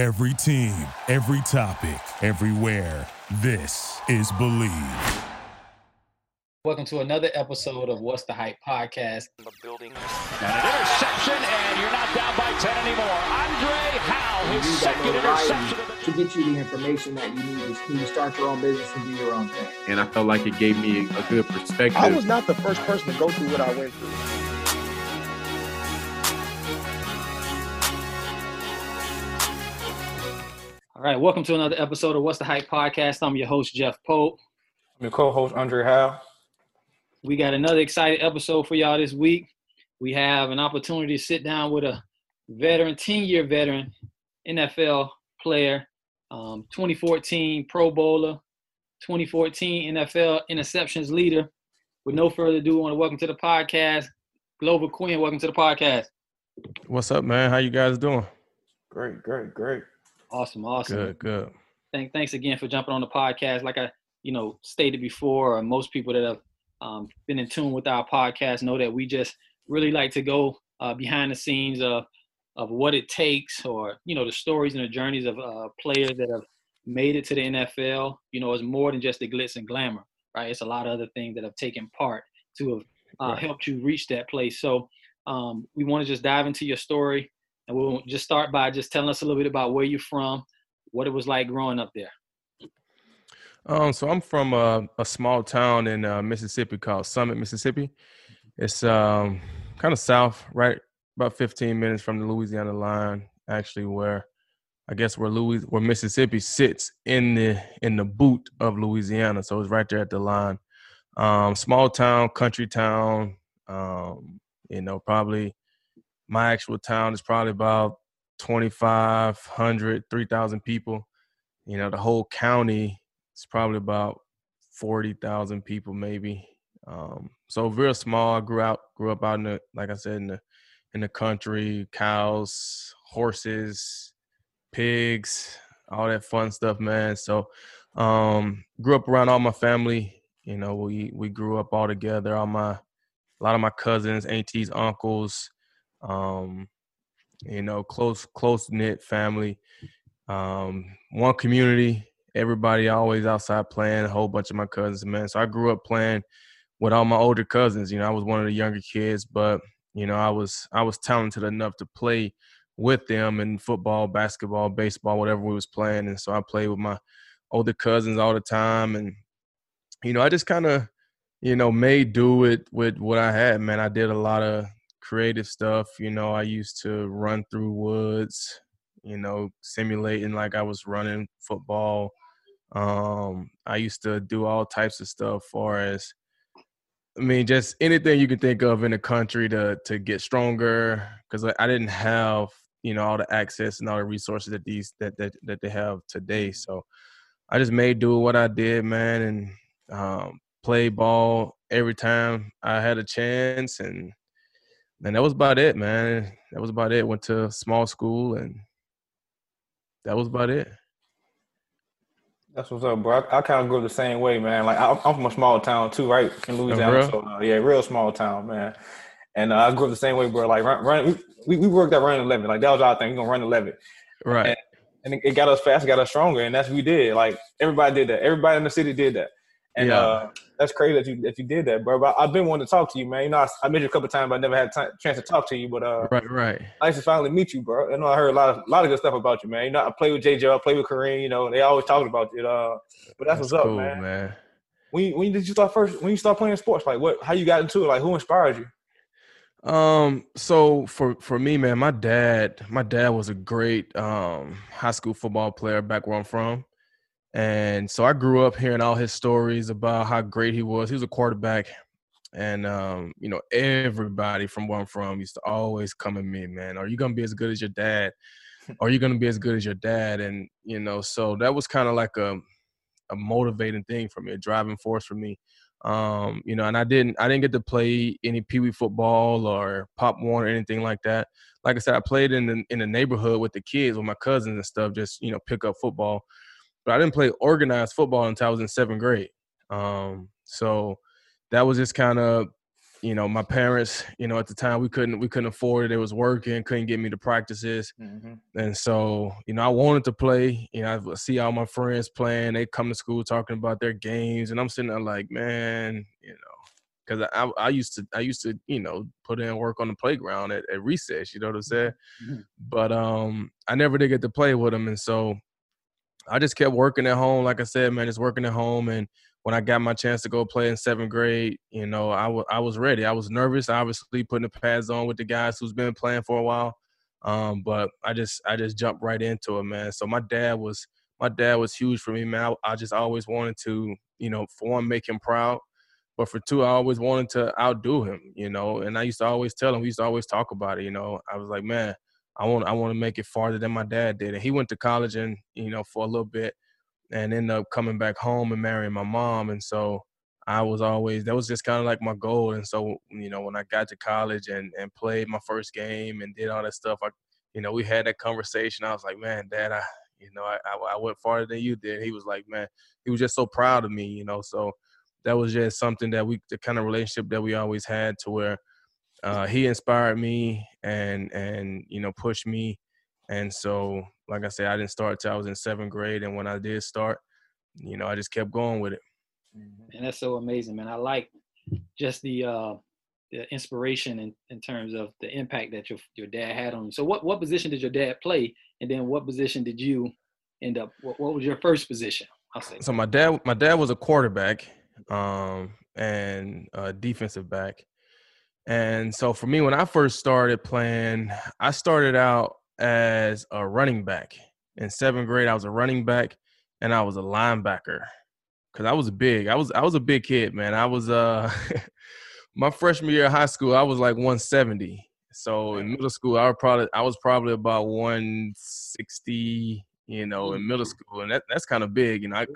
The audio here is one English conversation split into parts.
Every team, every topic, everywhere. This is Believe. Welcome to another episode of What's the Hype podcast. The building and an interception, and you're not down by 10 anymore. Andre Howe, his second interception. to get you the information that you need to, to start your own business and do your own thing. and I felt like it gave me a good perspective. I was not the first person to go through what I went through. All right, welcome to another episode of What's the Hype podcast. I'm your host, Jeff Pope. I'm your co-host Andre Howe. We got another exciting episode for y'all this week. We have an opportunity to sit down with a veteran, 10 year veteran NFL player, um, 2014 Pro Bowler, 2014 NFL interceptions leader. With no further ado, I want to welcome to the podcast, Glover Quin. Welcome to the podcast. What's up, man? How you guys doing? Great, great, great. Awesome, awesome. Good, good. Thank, thanks again for jumping on the podcast. Like I, you know, stated before, or most people that have um, been in tune with our podcast know that we just really like to go uh, behind the scenes of of what it takes, or you know, the stories and the journeys of uh, players that have made it to the NFL. You know, it's more than just the glitz and glamour, right? It's a lot of other things that have taken part to have uh, helped you reach that place. So um, we want to just dive into your story, and we'll just start by just telling us a little bit about where you're from, what it was like growing up there. Um, so I'm from a, a small town in uh, Mississippi called Summit, Mississippi. It's um kind of south, right about 15 minutes from the Louisiana line, actually, where I guess where Louis where Mississippi sits in the in the boot of Louisiana. So it's right there at the line. Um, small town, country town. Um, you know, probably my actual town is probably about 2,500, 3,000 people. You know, the whole county is probably about 40,000 people, maybe. Um, so real small. I grew out, grew up out in the, like I said, in the, in the country, cows, horses, pigs, all that fun stuff, man. So, um, grew up around all my family. You know, we we grew up all together. All my, a lot of my cousins, aunties, uncles, um, you know, close close knit family. Um, one community. Everybody always outside playing. A whole bunch of my cousins, man. So I grew up playing with all my older cousins. You know, I was one of the younger kids, but you know, I was I was talented enough to play with them in football, basketball, baseball, whatever we was playing. And so I played with my older cousins all the time. And, you know, I just kind of, you know, made do with with what I had, man. I did a lot of creative stuff. You know, I used to run through woods, you know, simulating like I was running football. Um, I used to do all types of stuff far as I mean, just anything you can think of in the country to to get stronger. Because I, I didn't have you know all the access and all the resources that these that that that they have today. So I just made do what I did, man, and um, play ball every time I had a chance, and and that was about it, man. That was about it. Went to small school, and that was about it. That's what's up, bro. I, I kind of grew up the same way, man. Like I, I'm from a small town too, right in Louisiana. real? So uh, yeah, real small town, man. And uh, I grew up the same way, bro. Like run, run we, we worked at running eleven. Like that was our thing. We gonna run eleven, Right. and it, it got us fast, got us stronger, and that's what we did. Like everybody did that. Everybody in the city did that. And Yeah. uh, that's crazy that you that you did that, bro. But I've been wanting to talk to you, man. You know, I, I met you a couple times, but I never had a chance to talk to you. But uh, Right. Right. nice to finally meet you, bro. I know I heard a lot of a lot of good stuff about you, man. You know, I play with JJ, I play with Kareem. You know, they always talking about you. Uh, but that's, what's up, cool, man. man. When when did you start first? When you start playing sports, like what? How you got into it? Like who inspired you? Um, so for for me, man, my dad, my dad was a great um high school football player back where I'm from. And so I grew up hearing all his stories about how great he was. He was a quarterback. And um, you know, everybody from where I'm from used to always come at me, man, are you gonna be as good as your dad? Are you gonna be as good as your dad? And you know, so that was kind of like a a motivating thing for me, a driving force for me. Um, you know, and I didn't I didn't get to play any pee wee football or Pop Warner or anything like that. Like I said, I played in the in the neighborhood with the kids, with my cousins and stuff, just you know, pick up football. But I didn't play organized football until I was in seventh grade. Um, so that was just kind of you know, my parents, you know, at the time we couldn't we couldn't afford it. It was working, couldn't get me to practices, Mm-hmm. and so you know, I wanted to play. You know, I see all my friends playing. They come to school talking about their games, and I'm sitting there like, man, you know, because I, I used to I used to you know put in work on the playground at, at recess. You know what I'm saying? Mhm. But um, I never did get to play with them, and so I just kept working at home. Like I said, man, just working at home. And when I got my chance to go play in seventh grade, you know, I wa- I was ready. I was nervous, obviously, putting the pads on with the guys who's been playing for a while. Um, but I just I just jumped right into it, man. So my dad was my dad was huge for me, man. I, I just always wanted to, you know, for one, make him proud. But for two, I always wanted to outdo him, you know. And I used to always tell him, we used to always talk about it, you know. I was like, man, I want I want to make it farther than my dad did. And he went to college and you know for a little bit, and ended up coming back home and marrying my mom. And so I was always that was just kind of like my goal. And so you know when I got to college and and played my first game and did all that stuff, I you know we had that conversation. I was like, man, Dad, I you know I I, I went farther than you did. He was like, man, he was just so proud of me, you know. So that was just something that we the kind of relationship that we always had to where uh, he inspired me and and you know pushed me and so like i said i didn't start till i was in seventh grade and when i did start you know i just kept going with it And that's so amazing, man. I like just the uh, the inspiration in, in terms of the impact that your your dad had on you. So what what position did your dad play, and then what position did you end up? What, what was your first position? I'll say. so my dad my dad was a quarterback um and a defensive back and so for me when i first started playing i started out as a running back. In seventh grade i was a running back and i was a linebacker because i was big. I was i was a big kid man. I was uh my freshman year of high school i was like 170 so in middle school i was probably i was probably about 160 you know in middle school and that, that's kind of big you know I,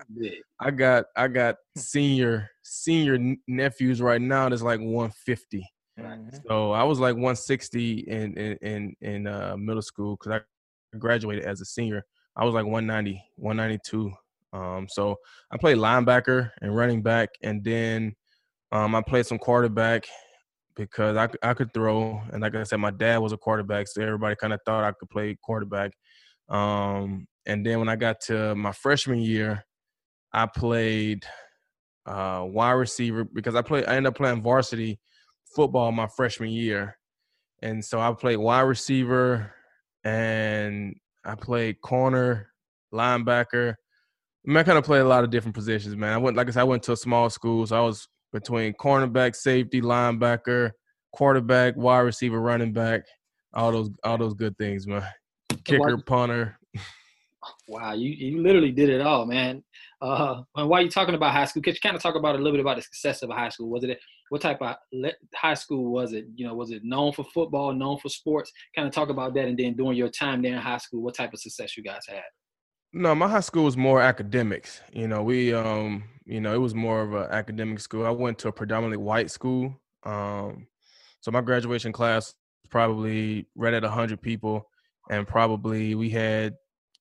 I got I got senior senior nephews right now that's like 150. Mm-hmm. So I was like 160 in in in, in uh, middle school because I graduated as a senior. I was like 190, 192. Um, so I played linebacker and running back, and then um, I played some quarterback because I I could throw. And like I said, my dad was a quarterback, so everybody kind of thought I could play quarterback. Um, and then when I got to my freshman year, I played uh, wide receiver because I played. I ended up playing varsity football my freshman year, and so I played wide receiver, and I played corner, linebacker. I, mean, I kind of played a lot of different positions, man. I went, like I said, I went to a small school, so I was between cornerback, safety, linebacker, quarterback, wide receiver, running back, all those, all those good things, man. Kicker, punter. Wow, you, you literally did it all, man. Uh, and while you're talking about high school, could you kind of talk about a little bit about the success of a high school? Was it what type of high school was it? You know, was it known for football, known for sports? Kind of talk about that, and then during your time there in high school, what type of success you guys had? No, my high school was more academics. You know, we um, you know, it was more of an academic school. I went to a predominantly white school. Um, so my graduation class probably right at hundred people, and probably we had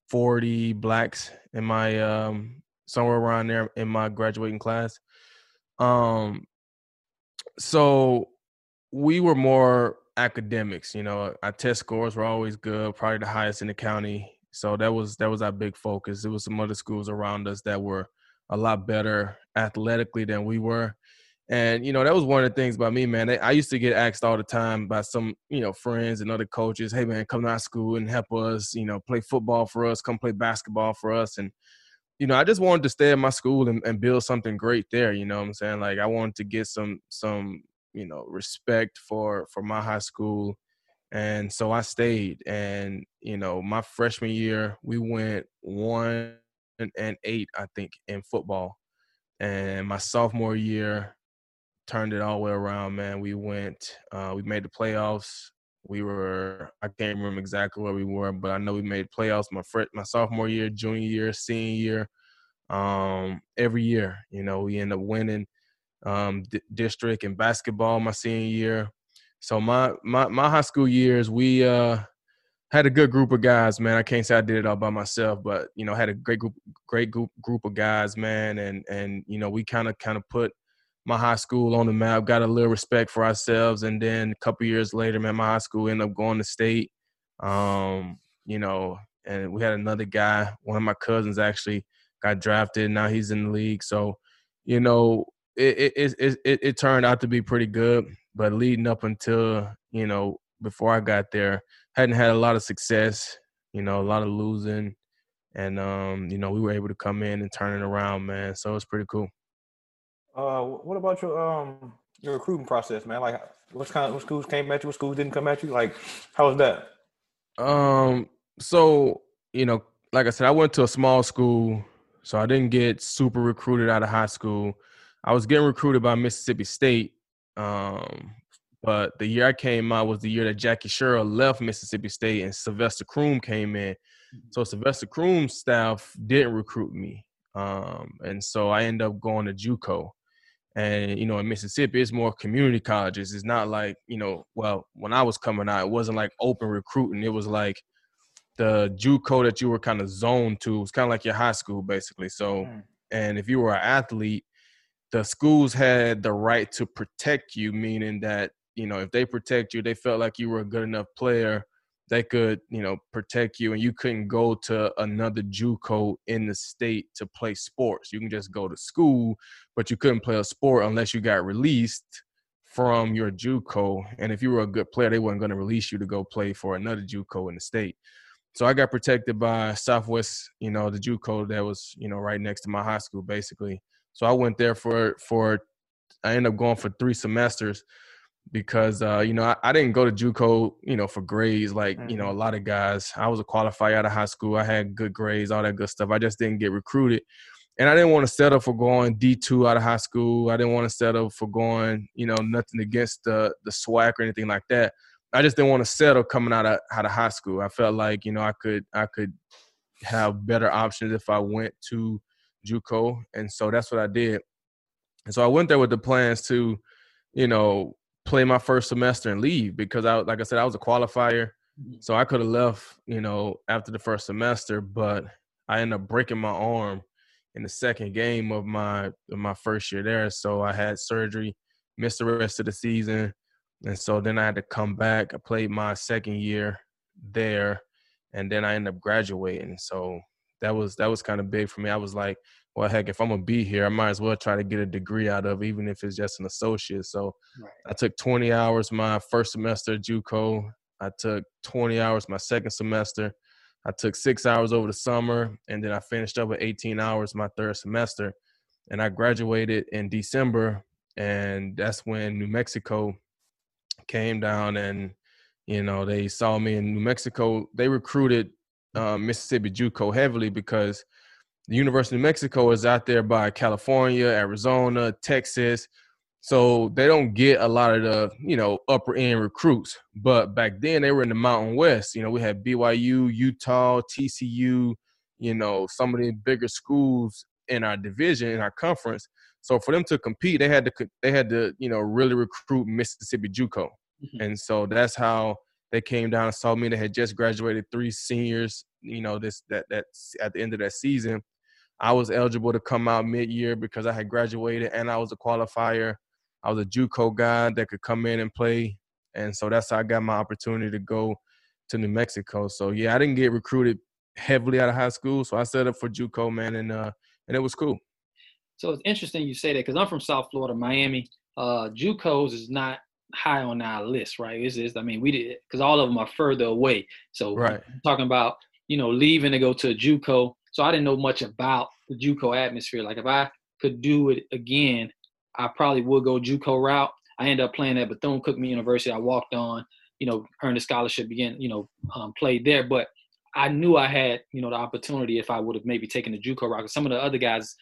forty blacks in my um somewhere around there in my graduating class. Um, so we were more academics. You know, our test scores were always good, probably the highest in the county. So that was that was our big focus. There was some other schools around us that were a lot better athletically than we were. And you know that was one of the things about me, man. I used to get asked all the time by some, you know, friends and other coaches, "Hey, man, come to our school and help us. You know, play football for us. Come play basketball for us." And you know, I just wanted to stay at my school and, and build something great there. You know what I'm saying? Like I wanted to get some some you know respect for for my high school, and so I stayed. And you know, my freshman year we went one and eight, I think, in football. And my sophomore year turned it all the way around, man. We went, uh, we made the playoffs. We were, I can't remember exactly where we were, but I know we made playoffs my fr- my sophomore year, junior year, senior year. Um, every year, you know, we end up winning um, d- district and basketball my senior year. So my my my high school years, we uh, had a good group of guys, man. I can't say I did it all by myself, but you know, had a great group, great group group of guys, man, and and you know, we kind of kind of put my high school on the map, got a little respect for ourselves, and then a couple years later, man, my high school ended up going to state. Um, you know, and we had another guy, one of my cousins actually got drafted. Now he's in the league, so you know, it it it it, it turned out to be pretty good. But leading up until you know before I got there, hadn't had a lot of success. You know, a lot of losing, and um, you know, we were able to come in and turn it around, man. So it's pretty cool. Uh, what about your um your recruiting process, man? Like, what kind of what schools came at you? What schools didn't come at you? Like, how was that? Um, so you know, like I said, I went to a small school, so I didn't get super recruited out of high school. I was getting recruited by Mississippi State, um, but the year I came out was the year that Jackie Sherrill left Mississippi State and Sylvester Croom came in. So Sylvester Croom's staff didn't recruit me, um, and so I ended up going to JUCO. And you know, in Mississippi, it's more community colleges. It's not like you know, well, when I was coming out, it wasn't like open recruiting. It was like the JUCO that you were kind of zoned to. It was kind of like your high school, basically. So, Mm. and if you were an athlete, the schools had the right to protect you, meaning that you know if they protect you, they felt like you were a good enough player, they could you know protect you, and you couldn't go to another JUCO in the state to play sports. You can just go to school, but you couldn't play a sport unless you got released from your JUCO. And if you were a good player, they weren't going to release you to go play for another JUCO in the state. So I got protected by Southwest, you know, the JUCO that was, you know, right next to my high school, basically. So I went there for for I ended up going for three semesters because uh, you know I, I didn't go to JUCO, you know, for grades like you know a lot of guys. I was a qualifier out of high school. I had good grades, all that good stuff. I just didn't get recruited, and I didn't want to settle for going D two out of high school. I didn't want to settle for going, you know, nothing against the the SWAC or anything like that. I just didn't want to settle coming out of out of high school. I felt like you know I could I could have better options if I went to JUCO, and so that's what I did. And so I went there with the plans to, you know, play my first semester and leave because I, like I said, I was a qualifier, mm-hmm. so I could have left, you know, after the first semester, but I ended up breaking my arm in the second game of my of my first year there. So I had surgery, missed the rest of the season, and so then I had to come back. I played my second year there, and then I ended up graduating. So that was that was kind of big for me. I was like, well, heck, if I'm gonna be here, I might as well try to get a degree out of, it, even if it's just an associate. So Right. I took 20 hours my first semester at JUCO. I took 20 hours my second semester. I took six hours over the summer, and then I finished up with 18 hours my third semester. And I graduated in December, and that's when New Mexico came down and you know they saw me in New Mexico. They recruited uh, Mississippi JUCO heavily because the University of New Mexico is out there by California, Arizona, Texas. So they don't get a lot of the, you know, upper end recruits. But back then they were in the Mountain West. You know, we had BYU, Utah, TCU, you know, some of the bigger schools in our division, in our conference. So for them to compete, they had to they had to, you know, really recruit Mississippi JUCO. Mhm. And so that's how they came down and saw me. They had just graduated three seniors, you know, this that that at the end of that season. I was eligible to come out mid-year because I had graduated and I was a qualifier. I was a JUCO guy that could come in and play, and so that's how I got my opportunity to go to New Mexico. So yeah, I didn't get recruited heavily out of high school, so I set up for JUCO, man, and uh, and it was cool. So it's interesting you say that because I'm from South Florida, Miami. Uh, JUCOs is not high on our list, right? It's just, I mean, we did because all of them are further away. So Right. talking about you know leaving to go to a JUCO. So I didn't know much about the JUCO atmosphere. Like if I could do it again, I probably would go JUCO route. I ended up playing at Bethune Cookman University. I walked on, you know, earned a scholarship, began, you know, um, played there. But I knew I had, you know, the opportunity if I would have maybe taken the JUCO route. some of the other guys,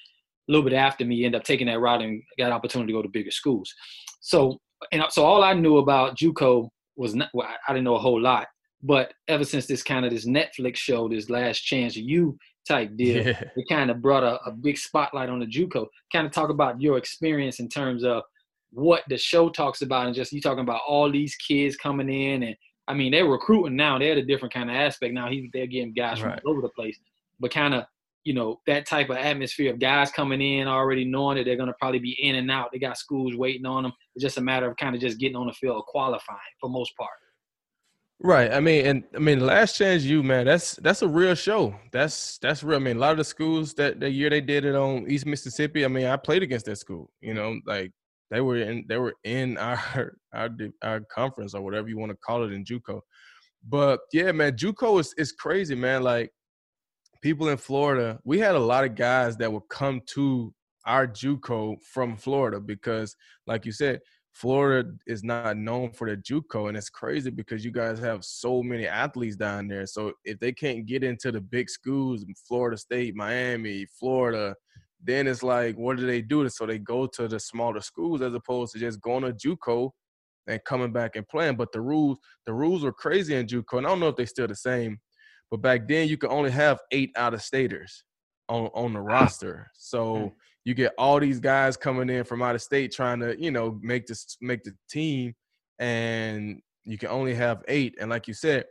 a little bit after me, end up taking that route and got opportunity to go to bigger schools. So, and so all I knew about JUCO was not. Well, I- didn't know a whole lot. But ever since this kind of this Netflix show, this Last Chance U type deal, Yeah. it kind of brought a, a big spotlight on the JUCO. Kind of talk about your experience in terms of what the show talks about, and just you talking about all these kids coming in, and I mean they're recruiting now. They're at a different kind of aspect now. He's they're getting guys Right. from all over the place, but kind of you know, that type of atmosphere of guys coming in already knowing that they're going to probably be in and out. They got schools waiting on them. It's just a matter of kind of just getting on the field, qualifying for most part. Right. I mean, and I mean, Last Chance U, man, that's that's a real show. That's that's real. I mean, a lot of the schools that the year they did it on East Mississippi. I mean, I played against that school. You know, like they were in they were in our our our conference or whatever you want to call it in JUCO. But yeah, man, JUCO is is crazy, man. Like people in Florida, we had a lot of guys that would come to our JUCO from Florida because, like you said, Florida is not known for the JUCO, and it's crazy because you guys have so many athletes down there. So if they can't get into the big schools, Florida State, Miami, Florida, then it's like, what do they do? So they go to the smaller schools as opposed to just going to JUCO and coming back and playing. But the rules, the rules were crazy in JUCO, and I don't know if they're still the same. But back then, you could only have eight out of staters on on the roster. Hmm. So you get all these guys coming in from out of state trying to you know make this make the team and you can only have eight. And like you said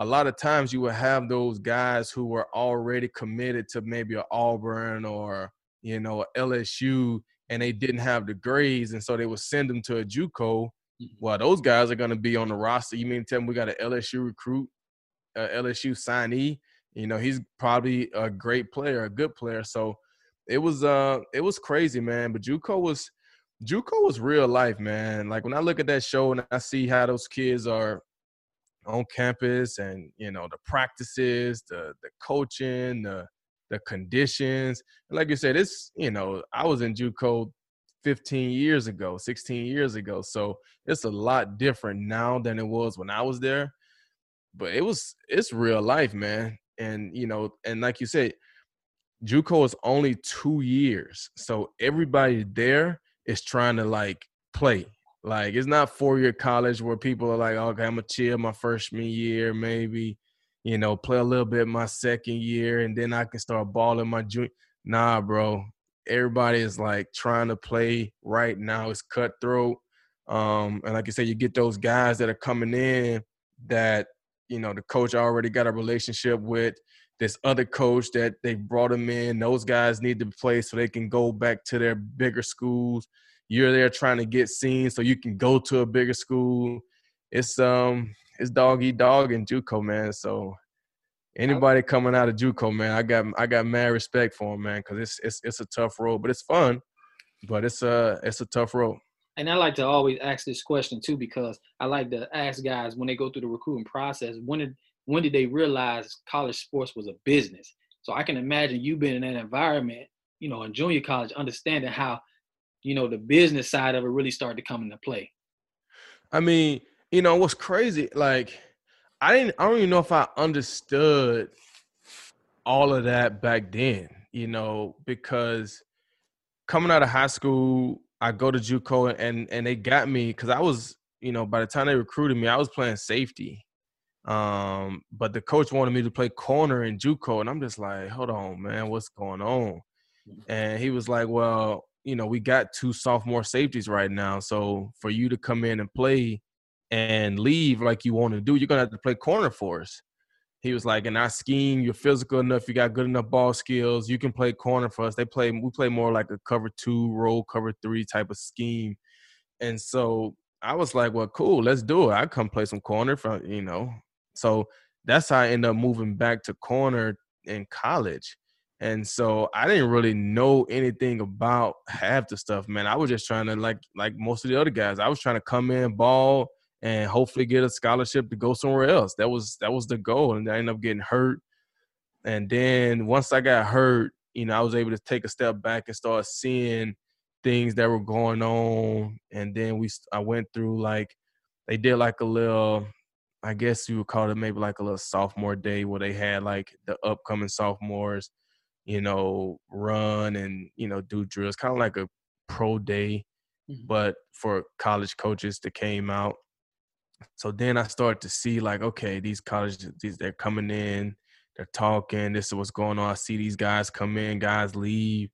a lot of times you will have those guys who were already committed to maybe a auburn or you know lsu and they didn't have the grades and so they would send them to a juco. Mm-hmm. well those guys are going to be on the roster. You mean tell me we got an lsu recruit a lsu signee? You know he's probably a great player a good player. So it was uh it was crazy, man. But JUCO was JUCO was real life, man. Like when I look at that show and I see how those kids are on campus and you know the practices, the the coaching, the the conditions. like you said, it's you know I was in JUCO 15 years ago, 16 years ago, so it's a lot different now than it was when I was there. But it was it's real life, man. And you know, and like you said, JUCO is only two years, so everybody there is trying to like play. Like it's not four year college where people are like, okay, I'm gonna chill my freshman year, maybe, you know, play a little bit my second year, and then I can start balling my junior. Nah, bro. Everybody is like trying to play right now. It's cutthroat. Um, and like I said, you get those guys that are coming in that you know the coach already got a relationship with this other coach that they brought him in. Those guys need to play so they can go back to their bigger schools. You're there trying to get seen so you can go to a bigger school. It's um it's dog eat dog in JUCO, man. So anybody coming out of JUCO, man, I got I got mad respect for him, man, because it's it's it's a tough road, but it's fun. But it's a it's a tough road. And I like to always ask this question too because I like to ask guys when they go through the recruiting process, when did when did they realize college sports was a business? So I can imagine you being in that environment, you know, in junior college, understanding how, you know, the business side of it really started to come into play. I mean, you know, what's crazy, like I didn't I don't even know if I understood all of that back then, you know, because coming out of high school, I go to JUCO and and they got me because I was, you know, by the time they recruited me, I was playing safety. Um, but the coach wanted me to play corner in JUCO, and I'm just like, hold on, man, what's going on? Mm-hmm. And he was like, well, you know, we got two sophomore safeties right now, so for you to come in and play and leave like you want to do, you're gonna have to play corner for us. He was like, in our scheme, you're physical enough, you got good enough ball skills, you can play corner for us. They play, we play more like a cover two, roll cover three type of scheme. And so I was like, well, cool, let's do it. I come play some corner for, you know, so that's how I ended up moving back to corner in college. And so I didn't really know anything about half the stuff, man. I was just trying to like like most of the other guys. I was trying to come in, ball, and hopefully get a scholarship to go somewhere else. That was that was the goal. And I ended up getting hurt. And then once I got hurt, you know, I was able to take a step back and start seeing things that were going on. And then we I went through like they did like a little I guess you would call it maybe like a little sophomore day where they had like the upcoming sophomores, you know, run and you know do drills, kind of like a pro day, mm-hmm. but for college coaches that came out. So then I started to see like, okay, these colleges, these they're coming in, they're talking. This is what's going on. I see these guys come in, guys leave.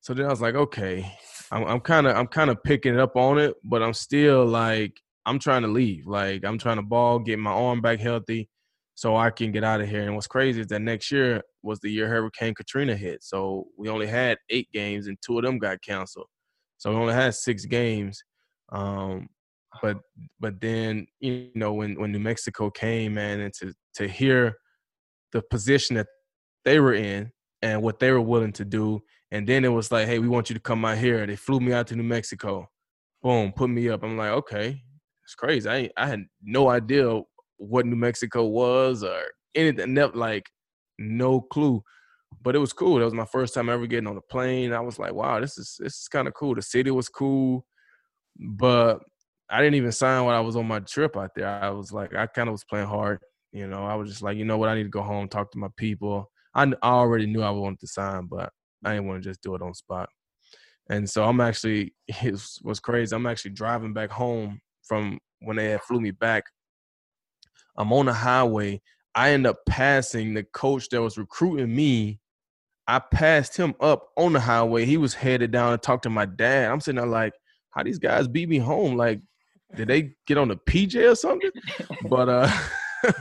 So then I was like, okay, I'm kind of I'm kind of picking up on it, but I'm still like I'm trying to leave. Like I'm trying to ball, get my arm back healthy. so I can get out of here. And what's crazy is that next year was the year Hurricane Katrina hit. So we only had eight games, and two of them got canceled. So we only had six games. Um, but but then you know when when New Mexico came, man, and to to hear the position that they were in and what they were willing to do, and then it was like, hey, we want you to come out here. They flew me out to New Mexico. Boom, put me up. I'm like, okay, it's crazy. I I had no idea what New Mexico was or anything. Like no clue. But it was cool. That was my first time ever getting on a plane. I was like, wow, this is this is kind of cool. The city was cool, but I didn't even sign when I was on my trip out there. I was like, I kind of was playing hard. You know, I was just like, you know what, I need to go home, talk to my people. I, I already knew I wanted to sign, but I didn't want to just do it on spot. And so I'm actually, it was crazy. I'm actually driving back home from when they had flew me back. I'm on the highway. I end up passing the coach that was recruiting me. I passed him up on the highway. He was headed down to talk to my dad. I'm sitting there like, how these guys beat me home? Like, did they get on the PJ or something? but uh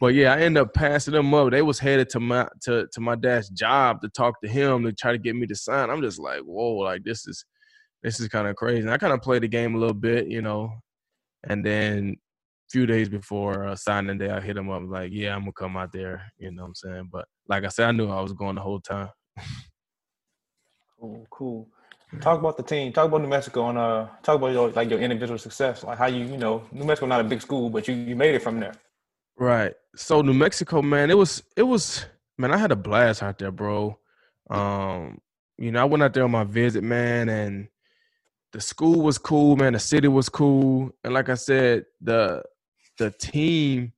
but yeah, I ended up passing them up. They was headed to my to to my dad's job to talk to him to try to get me to sign. I'm just like, whoa, like this is this is kind of crazy. And I kind of played the game a little bit, you know, and then a few days before uh, signing day, I hit him up like, yeah, I'm gonna come out there. You know what I'm saying? But like I said, I knew I was going the whole time. cool, cool. Talk about the team. Talk about New Mexico and uh, talk about your like your individual success, like how you you know New Mexico not a big school, but you you made it from there. Right. So New Mexico, man, it was it was man, I had a blast out there, bro. Um, you know, I went out there on my visit, man, and the school was cool, man. The city was cool, and like I said, the the team,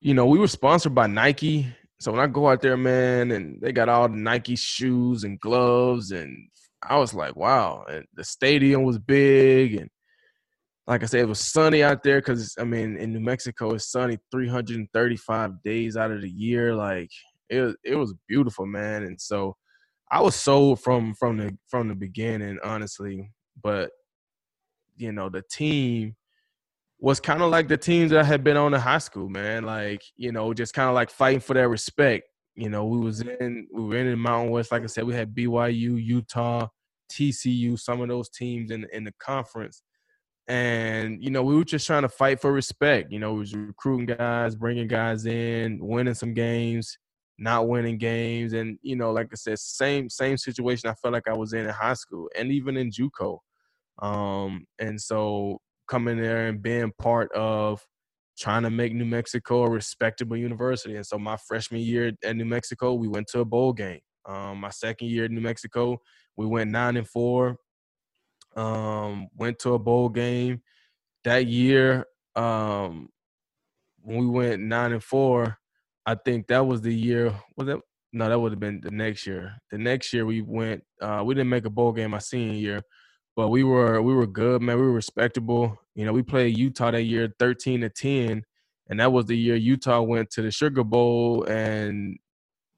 you know, we were sponsored by Nike. So when I go out there, man, and they got all the Nike shoes and gloves, and I was like, wow. And the stadium was big, and like I said, it was sunny out there because I mean, in New Mexico, it's sunny 335 days out of the year. Like it, it was beautiful, man. And so I was sold from from the from the beginning, honestly. But you know, the team was kind of like the teams that had been on in high school, man. Like you know, just kind of like fighting for that respect. You know, we was in we were in the Mountain West. Like I said, we had BYU, Utah, TCU, some of those teams in in the conference and you know we were just trying to fight for respect you know we was recruiting guys bringing guys in winning some games not winning games and you know like i said same same situation i felt like i was in in high school and even in juco um and so coming there and being part of trying to make new mexico a respectable university and so my freshman year at new mexico we went to a bowl game um my second year at new mexico we went nine and four um, went to a bowl game that year. Um, when we went nine and four, I think that was the year. Was that? No, that would have been the next year. The next year we went. Uh, we didn't make a bowl game my senior year, but we were we were good, man. We were respectable. You know, we played Utah that year, thirteen to ten, and that was the year Utah went to the Sugar Bowl and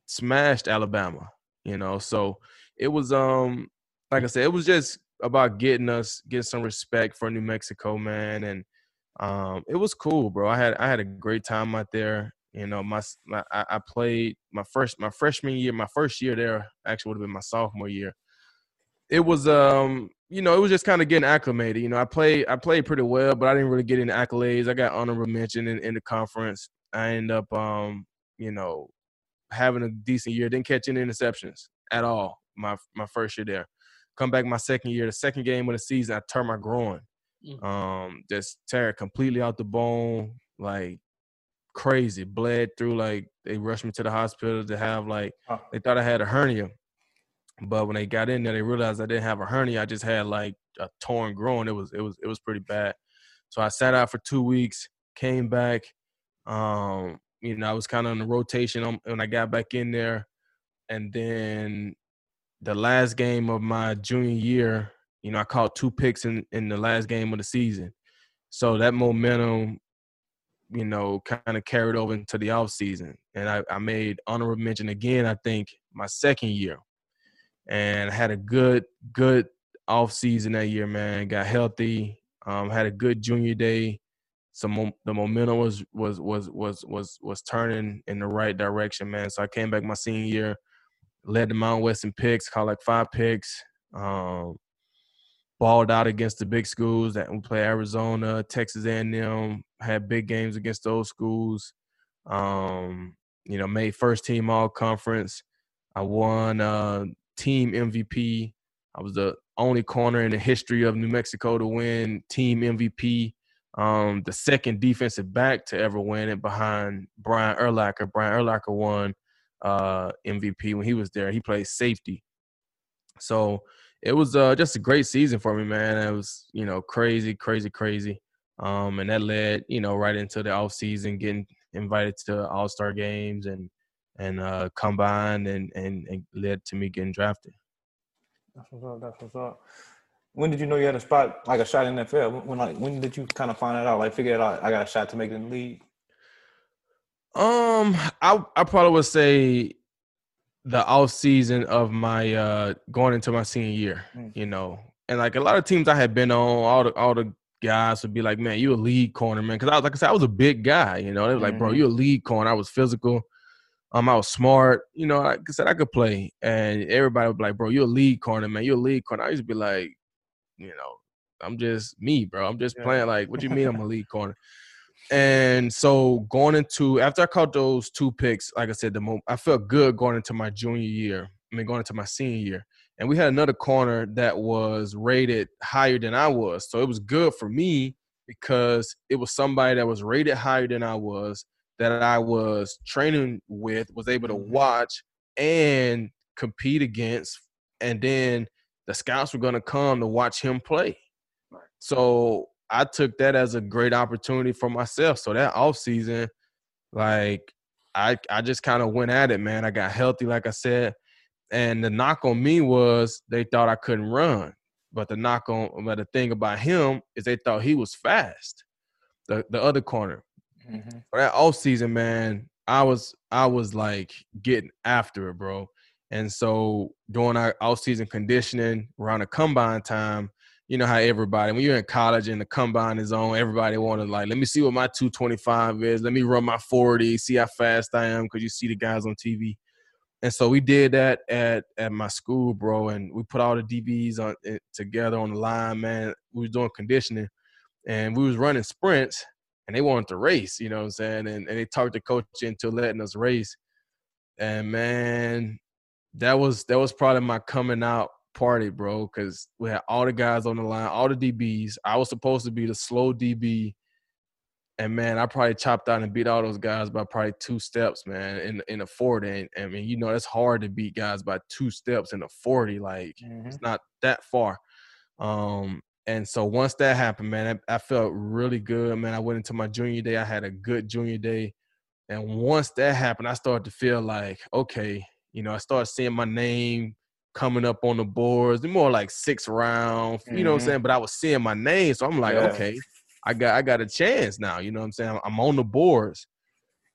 smashed Alabama. You know, so it was um like I said, it was just about getting us get some respect for New Mexico, man, and um, it was cool, bro. I had I had a great time out there. You know, my, my I played my first my freshman year, my first year there actually would have been my sophomore year. It was um, you know, it was just kind of getting acclimated. You know, I played I played pretty well, but I didn't really get any accolades. I got honorable mention in, in the conference. I ended up um, you know, having a decent year. Didn't catch any interceptions at all my my first year there. Come back my second year, the second game of the season, I tore my groin. Mm. Um, just tear it completely out the bone, like crazy. Bled through like they rushed me to the hospital to have like oh. they thought I had a hernia. But when they got in there, they realized I didn't have a hernia. I just had like a torn groin. It was it was it was pretty bad. So I sat out for two weeks, came back. Um, you know, I was kind of on the rotation when I got back in there, and then the last game of my junior year, you know, I caught two picks in, in the last game of the season. So that momentum, you know, kind of carried over into the off season. And I, I made honorable mention again, I think, my second year. And had a good, good off season that year, man. Got healthy. Um, had a good junior day. some the momentum was was was was was was turning in the right direction, man. So I came back my senior year, led the Mount West in picks, caught like five picks. Um, balled out against the big schools that we play Arizona, Texas A&M, had big games against those schools. Um, you know, made first team all conference. I won uh, team MVP. I was the only corner in the history of New Mexico to win team MVP. Um, the second defensive back to ever win it behind Brian Urlacher. Brian Urlacher won uh, MVP when he was there. He played safety. So it was uh, just a great season for me, man. It was, you know, crazy, crazy, crazy. Um, and that led, you know, right into the off season, getting invited to All Star games and and uh, combined, and, and and led to me getting drafted. That's what's up. That's what's up. When did you know you had a spot, like a shot in the NFL? When like when did you kind of find it out? Like figure it out. I got a shot to make it in the league. Um, I I probably would say the off season of my uh going into my senior year, Mm. you know, and like a lot of teams I had been on, all the all the guys would be like, "Man, you a lead corner, man," because I was like I said, I was a big guy, you know. They were like, "Bro, Mhm. you a lead corner." I was physical. Um, I was smart, you know. Like I said, I could play, and everybody would be like, "Bro, you're a lead corner, man. You're a lead corner." I used to be like, you know, I'm just me, bro. I'm just Yeah. playing. Like, what do you mean I'm a lead corner? And so going into after I caught those two picks, like I said, the moment I felt good going into my junior year. I mean, going into my senior year, and we had another corner that was rated higher than I was, so it was good for me because it was somebody that was rated higher than I was that I was training with, was able to Mhm. watch and compete against, and then the scouts were going to come to watch him play. So I took that as a great opportunity for myself. So that off season, like I I just kind of went at it, man. I got healthy, like I said. And the knock on me was they thought I couldn't run. But the knock on but the thing about him is they thought he was fast. The the other corner. Mhm. For that off season, man, I was I was like getting after it, bro. And so during our off season conditioning around the combine time, you know how everybody when you're in college and the combine is on, everybody wanted like, let me see what my 225 is. Let me run my 40, see how fast I am, because you see the guys on TV. And so we did that at at my school, bro, and we put all the DBs on it together on the line, man. We was doing conditioning, and we was running sprints, and they wanted to race, you know what I'm saying? And and they talked the coach into letting us race. And man, that was that was probably my coming out party, bro, because we had all the guys on the line, all the DBs. I was supposed to be the slow DB. And man, I probably chopped out and beat all those guys by probably two steps, man, in in a 40. And I mean, you know, it's hard to beat guys by two steps in a 40. Like Mhm. it's not that far. Um, and so once that happened, man, I, I felt really good, man. I went into my junior day. I had a good junior day. And once that happened, I started to feel like, okay, you know, I started seeing my name coming up on the boards, more like six round, you know what I'm Mhm. saying? But I was seeing my name. So I'm like, Yeah. okay, I got I got a chance now, you know what I'm saying? I'm, I'm on the boards.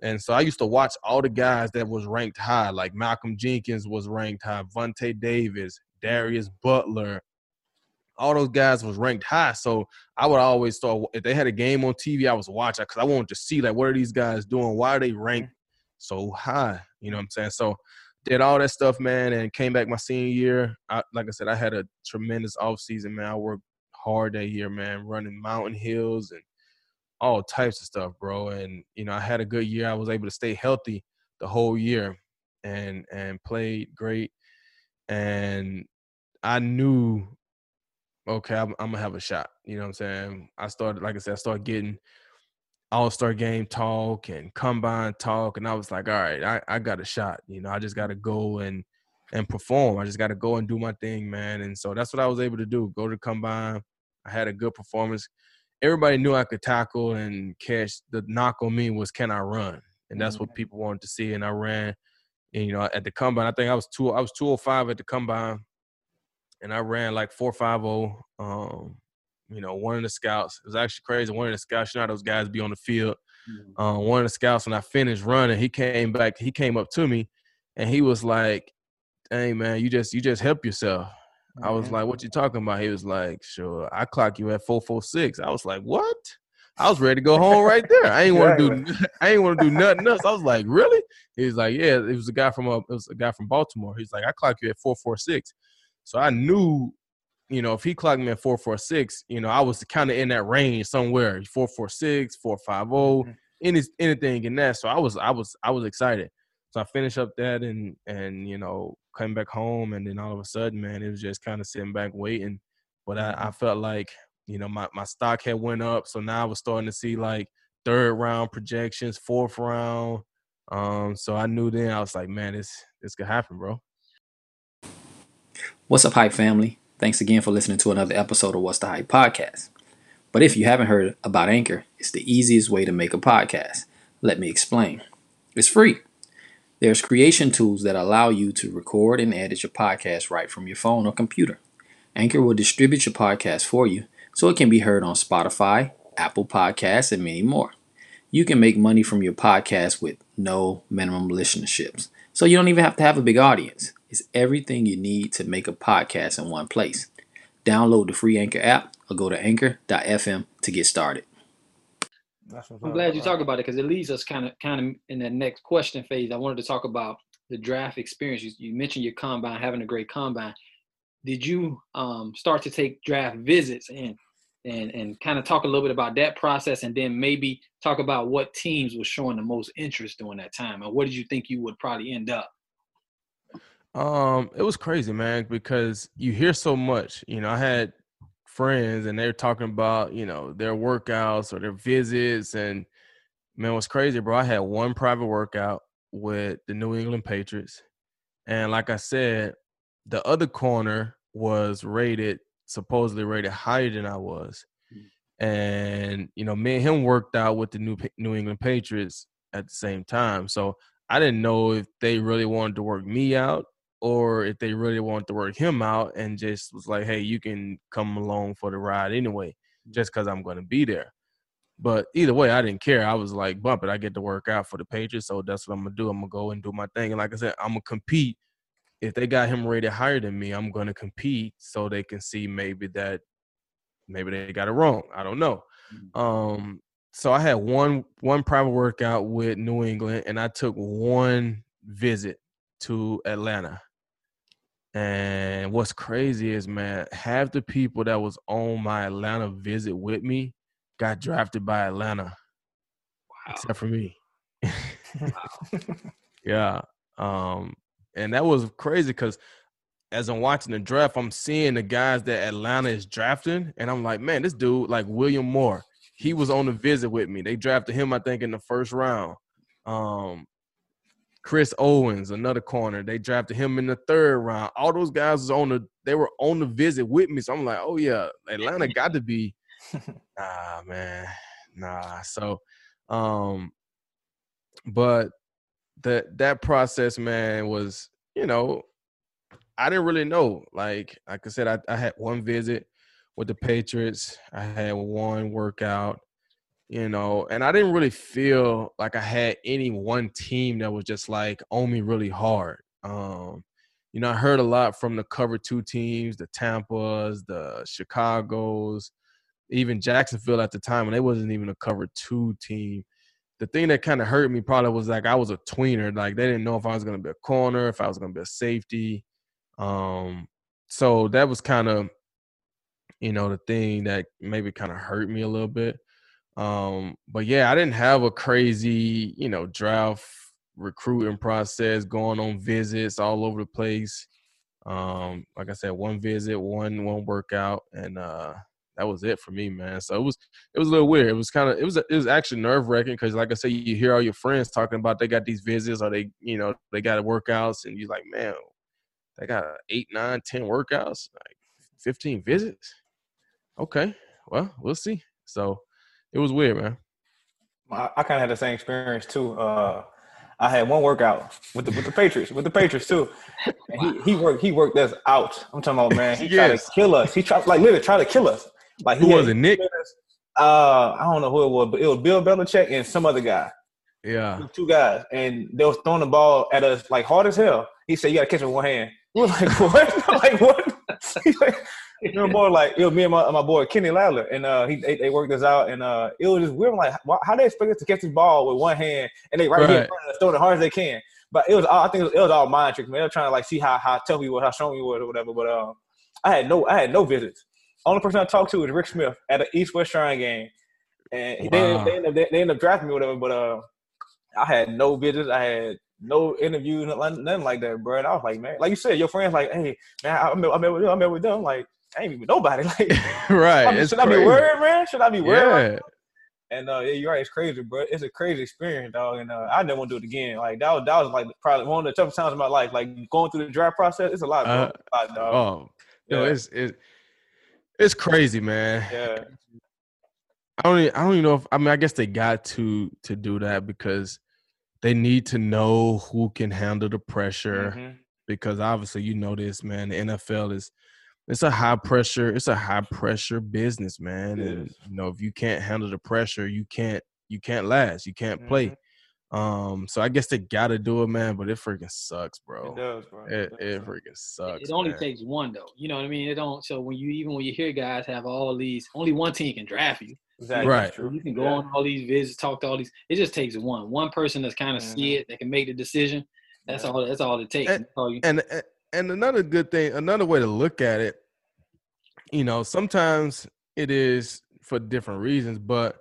And so I used to watch all the guys that was ranked high, like Malcolm Jenkins was ranked high, Vontae Davis, Darius Butler, all those guys was ranked high. So I would always start if they had a game on TV, I was watching because I wanted to see like what are these guys doing? Why are they ranked so high? You know what I'm saying? So did all that stuff, man, and came back my senior year. I, like I said, I had a tremendous off season, man. I worked hard that year, man, running mountain hills and all types of stuff, bro. And you know, I had a good year. I was able to stay healthy the whole year and and played great. And I knew, okay, I'm, I'm gonna have a shot. You know what I'm saying? I started, like I said, I started getting all star game talk and combine talk, and I was like, all right, I, I got a shot. You know, I just got to go and and perform. I just got to go and do my thing, man. And so that's what I was able to do. Go to combine. I had a good performance. Everybody knew I could tackle and catch. The knock on me was, can I run? And that's what mm-hmm. people wanted to see. And I ran. And, you know, at the combine, I think I was two. I was two hundred five at the combine, and I ran like four five zero. Um, you know, one of the scouts. It was actually crazy. One of the scouts, you know, those guys be on the field. Uh, one of the scouts, when I finished running, he came back. He came up to me, and he was like, "Hey, man, you just you just help yourself." I was like, "What you talking about?" He was like, "Sure, I clock you at four four six. I was like, "What?" I was ready to go home right there. I ain't want to do. I ain't want to do nothing else. I was like, really? He's like, yeah. It was a guy from uh, it was a guy from Baltimore. He's like, I clock you at four four six. So I knew, you know, if he clocked me at four four six, you know, I was kind of in that range somewhere, four four six, four five zero, any anything in that. So I was I was I was excited. So I finished up that and and you know came back home and then all of a sudden, man, it was just kind of sitting back waiting. But I, I felt like you know my, my stock had went up, so now I was starting to see like third round projections, fourth round. Um, so I knew then I was like, man, this this could happen, bro. What's up, Hype family? Thanks again for listening to another episode of What's the Hype podcast. But if you haven't heard about Anchor, it's the easiest way to make a podcast. Let me explain. It's free. There's creation tools that allow you to record and edit your podcast right from your phone or computer. Anchor will distribute your podcast for you so it can be heard on Spotify, Apple Podcasts, and many more. You can make money from your podcast with no minimum listenerships. So you don't even have to have a big audience. It's everything you need to make a podcast in one place. Download the free Anchor app or go to anchor.fm to get started. I'm glad you talk about it because it leads us kind of kind of in that next question phase. I wanted to talk about the draft experience. You, you mentioned your combine, having a great combine. Did you um, start to take draft visits and and and kind of talk a little bit about that process, and then maybe talk about what teams were showing the most interest during that time, and what did you think you would probably end up? Um, it was crazy, man, because you hear so much. You know, I had friends and they're talking about, you know, their workouts or their visits. And man, what's crazy, bro. I had one private workout with the New England Patriots. And like I said, the other corner was rated, supposedly rated higher than I was. And, you know, me and him worked out with the New New England Patriots at the same time. So I didn't know if they really wanted to work me out or if they really want to work him out and just was like, hey, you can come along for the ride anyway, just because I'm going to be there. But either way, I didn't care. I was like, bump it. I get to work out for the Patriots, so that's what I'm gonna do. I'm gonna go and do my thing. And like I said, I'm gonna compete. If they got him rated higher than me, I'm gonna compete so they can see maybe that maybe they got it wrong. I don't know. Um, so I had one one private workout with New England, and I took one visit to Atlanta. And what's crazy is, man, half the people that was on my Atlanta visit with me got drafted by Atlanta, wow. except for me. yeah, um, and that was crazy because as I'm watching the draft, I'm seeing the guys that Atlanta is drafting, and I'm like, man, this dude, like William Moore, he was on the visit with me. They drafted him, I think, in the first round. Um, Chris Owens, another corner. They drafted him in the third round. All those guys was on the they were on the visit with me. So I'm like, oh yeah, Atlanta got to be nah, man. Nah. So um but that that process, man, was, you know, I didn't really know. Like like I said, I, I had one visit with the Patriots. I had one workout you know, and I didn't really feel like I had any one team that was just like on me really hard. Um, you know, I heard a lot from the cover two teams, the Tampas, the Chicago's, even Jacksonville at the time, and they wasn't even a cover two team. The thing that kind of hurt me probably was like I was a tweener. Like they didn't know if I was gonna be a corner, if I was gonna be a safety. Um, so that was kind of, you know, the thing that maybe kind of hurt me a little bit. Um, but yeah, I didn't have a crazy, you know, draft recruiting process going on visits all over the place. Um, like I said, one visit, one one workout, and uh that was it for me, man. So it was it was a little weird. It was kind of it was it was actually nerve wracking because, like I said, you hear all your friends talking about they got these visits or they you know they got workouts, and you're like, man, they got eight, nine, ten workouts, like fifteen visits. Okay, well, we'll see. So it was weird, man. I, I kind of had the same experience too. Uh, I had one workout with the with the Patriots, with the Patriots too. And he he worked he worked us out. I'm talking about man. He yes. tried to kill us. He tried like literally try to kill us. Like who was it, Nick? Uh, I don't know who it was, but it was Bill Belichick and some other guy. Yeah, two guys, and they was throwing the ball at us like hard as hell. He said, "You got to catch it with one hand." We was like, "What? like what?" He's like, remember, boy, like it was me and my, my boy Kenny Ladler, and uh, he they, they worked this out, and uh, it was just weird. I'm like, how they expect us to catch this ball with one hand, and they right, here in front of us, throwing as hard as they can. But it was, all I think it was, it was all mind tricks, man. They were trying to like see how how tough we was, how strong we was, or whatever. But um, I had no, I had no visits. Only person I talked to was Rick Smith at an East West Shrine game, and they, Wow. they, ended up, they, they ended up drafting me, or whatever. But uh, I had no visits. I had no interviews, nothing, nothing like that, bro. And I was like, man, like you said, your friends like, hey, man, I met, I met with them, I met with them. Like, I ain't even nobody. Like, right. I mean, should I be worried, man? Should I be worried? Yeah. And uh, yeah, you're right. It's crazy, bro. It's a crazy experience, dog. And uh, I never want to do it again. Like that was that was like probably one of the toughest times of my life. Like going through the draft process, it's a lot. Uh, It's a lot, dog. Oh, no, it's it, it's crazy, man. yeah, I don't. Even, I don't even know if. I mean, I guess they got to to do that because they need to know who can handle the pressure. Mhm. Because obviously, you know this, man. The NFL is it's a high pressure. It's a high pressure business, man. It and is. you know, if you can't handle the pressure, you can't you can't last. You can't play. Mm-hmm. Um. So I guess they got to do it, man. But it freaking sucks, bro. it does, bro. It, does. it freaking sucks. It only man. takes one though. You know what I mean? It don't. So when you even when you hear guys have all these, only one team can draft you. exactly Right. true. You can go Yeah. on all these visits, talk to all these. It just takes one. One person that's kind of Mhm. see it, that can make the decision. That's Yeah. all. That's all it takes. And- all you- and and another good thing another way to look at it you know sometimes it is for different reasons but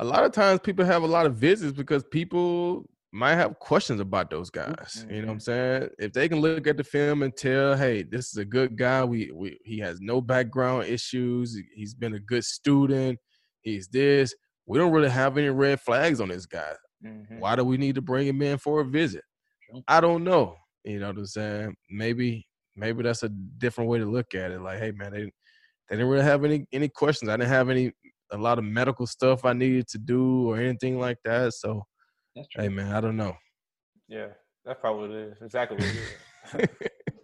a lot of times people have a lot of visits because people might have questions about those guys you know what i'm saying? If they can look at the film and tell hey this is a good guy. We, we he has no background issues. He's been a good student. He's this. We don't really have any red flags on this guy. Mhm. why do we need to bring him in for a visit? I don't know. You know what I'm saying? Maybe maybe that's a different way to look at it. Like, hey man, they they didn't really have any any questions. I didn't have any a lot of medical stuff I needed to do or anything like that. So hey man, I don't know. Yeah, that's probably what it is. Exactly what it is.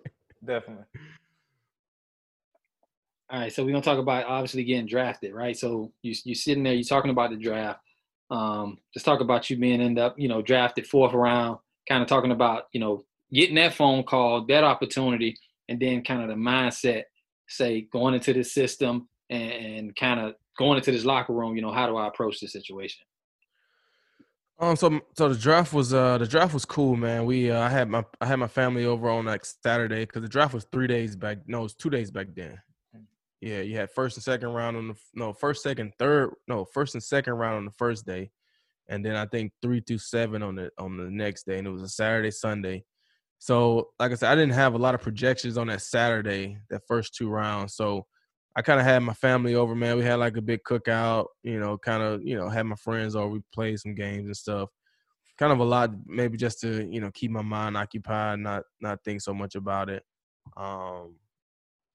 Definitely. All right, so we're gonna talk about obviously getting drafted, right? So you you sitting there, you're talking about the draft. Um, just talk about you being end up, you know, drafted fourth round. Kind of talking about, you know, getting that phone call, that opportunity, and then kind of the mindset, say going into this system and, and kind of going into this locker room. You know, how do I approach this situation? Um, so so the draft was uh the draft was cool, man. We uh, I had my I had my family over on like Saturday because the draft was three days back. No, it was two days back then. Yeah, you had first and second round on the no first, second, third no first and second round on the first day, and then I think three through seven on the on the next day, and it was a Saturday Sunday. So like I said, I didn't have a lot of projections on that Saturday, that first two rounds. So I kind of had my family over, man. We had like a big cookout, you know, kind of, you know, had my friends over. We played some games and stuff. Kind of a lot, maybe just to, you know, keep my mind occupied, not not think so much about it. Um,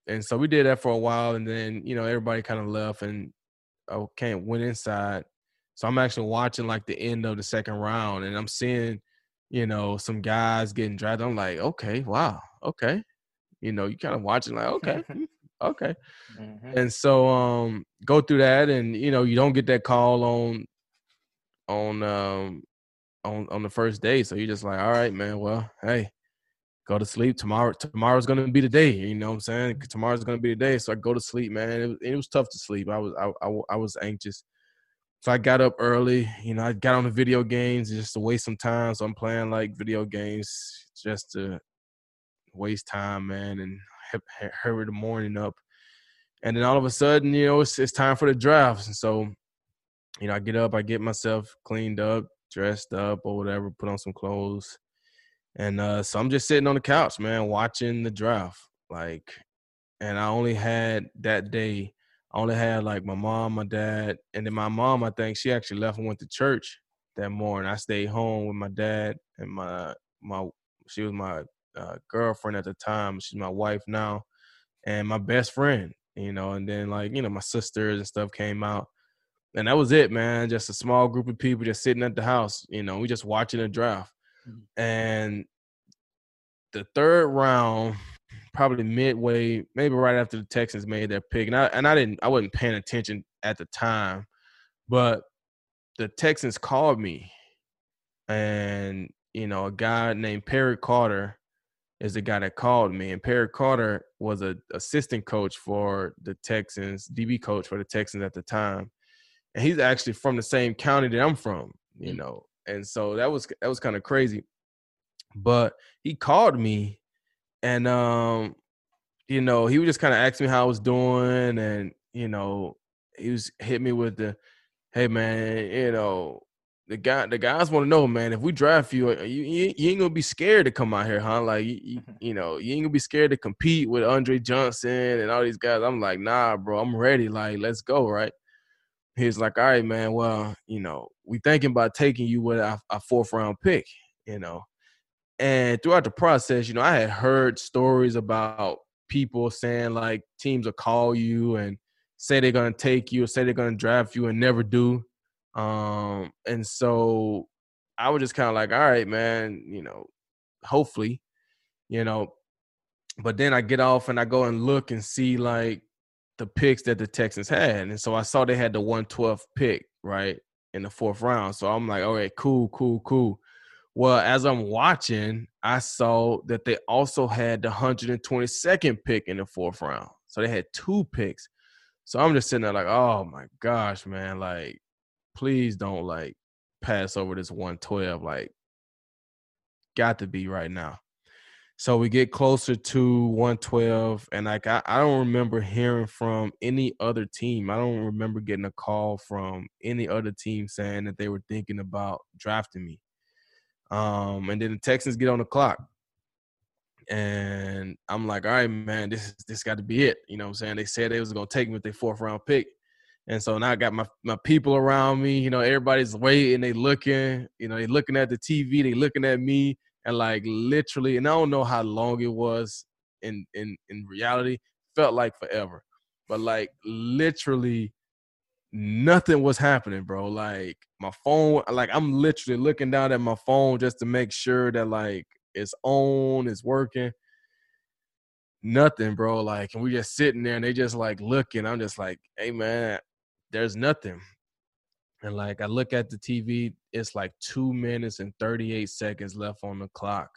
and so we did that for a while, and then you know everybody kind of left, and I came went inside. So I'm actually watching like the end of the second round, and I'm seeing, you know, some guys getting drafted. I'm like, okay, wow, okay, you know, you kind of watching like, okay, okay. Mhm. And so um go through that and you know, you don't get that call on on um on on the first day. So you're just like, all right, man, well, hey, go to sleep. Tomorrow tomorrow's gonna be the day. You know what I'm saying? Tomorrow's gonna be the day. So I go to sleep, man. It was, it was tough to sleep. I was I, I, I was anxious. So I got up early, you know, I got on the video games just to waste some time. So I'm playing like video games just to waste time, man, and hu- hu- hurry the morning up. And then all of a sudden, you know, it's, it's time for the drafts. And so, you know, I get up, I get myself cleaned up, dressed up or whatever, put on some clothes. And uh, so I'm just sitting on the couch, man, watching the draft. Like, and I only had that day, I only had like my mom, my dad, and then my mom, I think she actually left and went to church that morning. I stayed home with my dad and my, my, she was my uh, girlfriend at the time. She's my wife now and my best friend, you know, and then like, you know, my sisters and stuff came out. And that was it, man. Just a small group of people just sitting at the house, you know, we just watching the draft. And the third round, probably midway, maybe right after the Texans made their pick. And I and I didn't I wasn't paying attention at the time, but the Texans called me and you know, a guy named Perry Carter is the guy that called me. And Perry Carter was a assistant coach for the Texans, DB coach for the Texans at the time. And he's actually from the same county that I'm from, you Mm. know. And so that was that was kind of crazy. But he called me and um you know, he was just kind of asking me how I was doing and you know, he was hit me with the hey man, you know, the guy the guys want to know, man, if we draft you, uh, you, you, you ain't gonna be scared to come out here, huh? Like you, you, you know, you ain't gonna be scared to compete with Andre Johnson and all these guys. I'm like, nah, bro, I'm ready. Like, let's go, right? He's like, all right, man. Well, you know, we thinking about taking you with our, our fourth round pick, you know. And throughout the process, you know, I had heard stories about people saying like teams will call you and say they're gonna take you, or say they're gonna draft you, and never do. Um, and so I was just kind of like, all right, man, you know, hopefully, you know. But then I get off and I go and look and see like the picks that the Texans had. And so I saw they had the 112th pick, right, in the fourth round. So I'm like, all right, cool, cool, cool. Well, as I'm watching, I saw that they also had the 122nd pick in the fourth round. So they had two picks. So I'm just sitting there like, oh my gosh, man, like, please don't like pass over this 112. Like, got to be right now. So we get closer to 112, and like I, I don't remember hearing from any other team. I don't remember getting a call from any other team saying that they were thinking about drafting me. Um, and then the Texans get on the clock. And I'm like, all right, man, this is this got to be it. You know what I'm saying? They said they was gonna take me with their fourth round pick. And so now I got my, my people around me, you know, everybody's waiting, they looking, you know, they looking at the TV, they looking at me, and like literally, and I don't know how long it was in in in reality, felt like forever. But like literally nothing was happening, bro. Like my phone, like I'm literally looking down at my phone just to make sure that like it's on, it's working. Nothing, bro. Like, and we just sitting there and they just like looking. I'm just like, hey man, there's nothing. And like I look at the TV, it's like two minutes and 38 seconds left on the clock.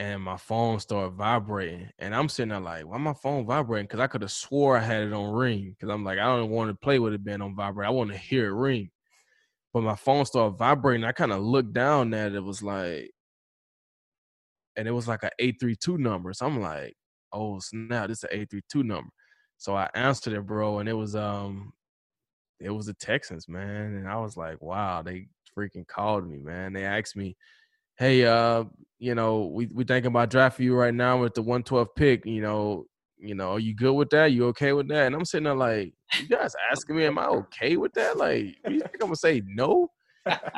And my phone started vibrating. And I'm sitting there like, why my phone vibrating? Because I could have swore I had it on ring. Because I'm like, I don't want to play with it being on vibrate. I want to hear it ring. But my phone started vibrating. I kind of looked down at it. It was like, and it was like an 832 number. So I'm like, oh snap, this is an 832 number. So I answered it, bro, and it was um it was the Texans, man. And I was like, wow, they freaking called me, man. They asked me, hey, uh, you know, we we thinking about drafting you right now with the 112 pick. You know, you know, are you good with that? You okay with that? And I'm sitting there like, you guys asking me, am I okay with that? Like, you think I'm gonna say no?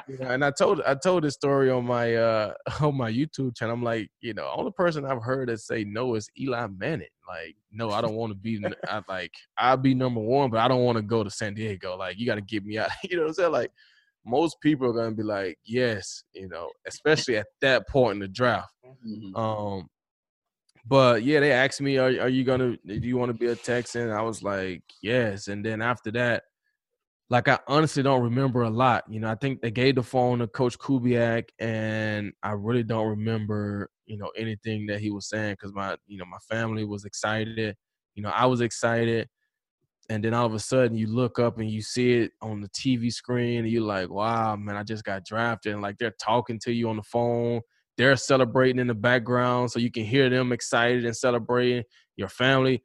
You know, and I told I told this story on my uh on my YouTube channel. I'm like, you know, only person I've heard that say no is Eli Manning. Like, no, I don't want to be. I like I'll be number one, but I don't want to go to San Diego. Like, you got to get me out. You know what I'm saying? Like, most people are gonna be like, yes, you know, especially at that point in the draft. Mhm. Um, but yeah, they asked me, "Are are you gonna? Do you want to be a Texan?" I was like, "Yes." And then after that, like I honestly don't remember a lot. You know, I think they gave the phone to Coach Kubiak, and I really don't remember, you know, anything that he was saying because my, you know, my family was excited. You know, I was excited. And then all of a sudden, you look up and you see it on the TV screen, and you're like, "Wow, man, I just got drafted!" And like they're talking to you on the phone, they're celebrating in the background, so you can hear them excited and celebrating. Your family,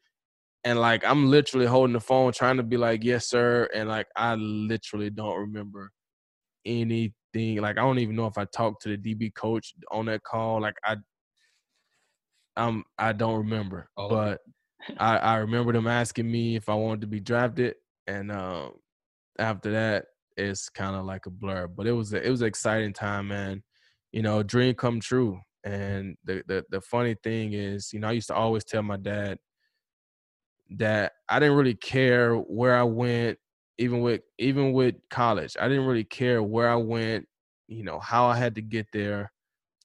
and like I'm literally holding the phone, trying to be like, "Yes, sir," and like I literally don't remember anything. Like I don't even know if I talked to the DB coach on that call. Like I, um, I don't remember, Oh. but I, I remember them asking me if I wanted to be drafted, and um, after that, it's kind of like a blur. But it was a, it was an exciting time, man. You know, dream come true. And the, the the funny thing is, you know, I used to always tell my dad that I didn't really care where I went, even with even with college. I didn't really care where I went, you know, how I had to get there.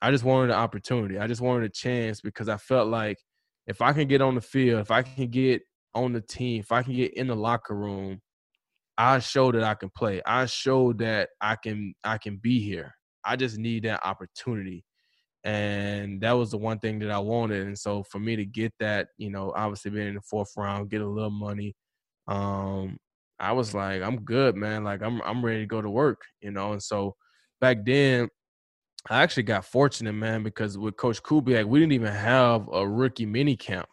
I just wanted an opportunity. I just wanted a chance because I felt like if I can get on the field, if I can get on the team, if I can get in the locker room, I show that I can play. I show that I can I can be here. I just need that opportunity. and that was the one thing that I wanted. And so for me to get that, you know, obviously being in the fourth round, get a little money, um, I was like, I'm good, man. Like I'm I'm ready to go to work, you know. And so back then, I actually got fortunate, man, because with Coach Kubiak, we didn't even have a rookie mini camp.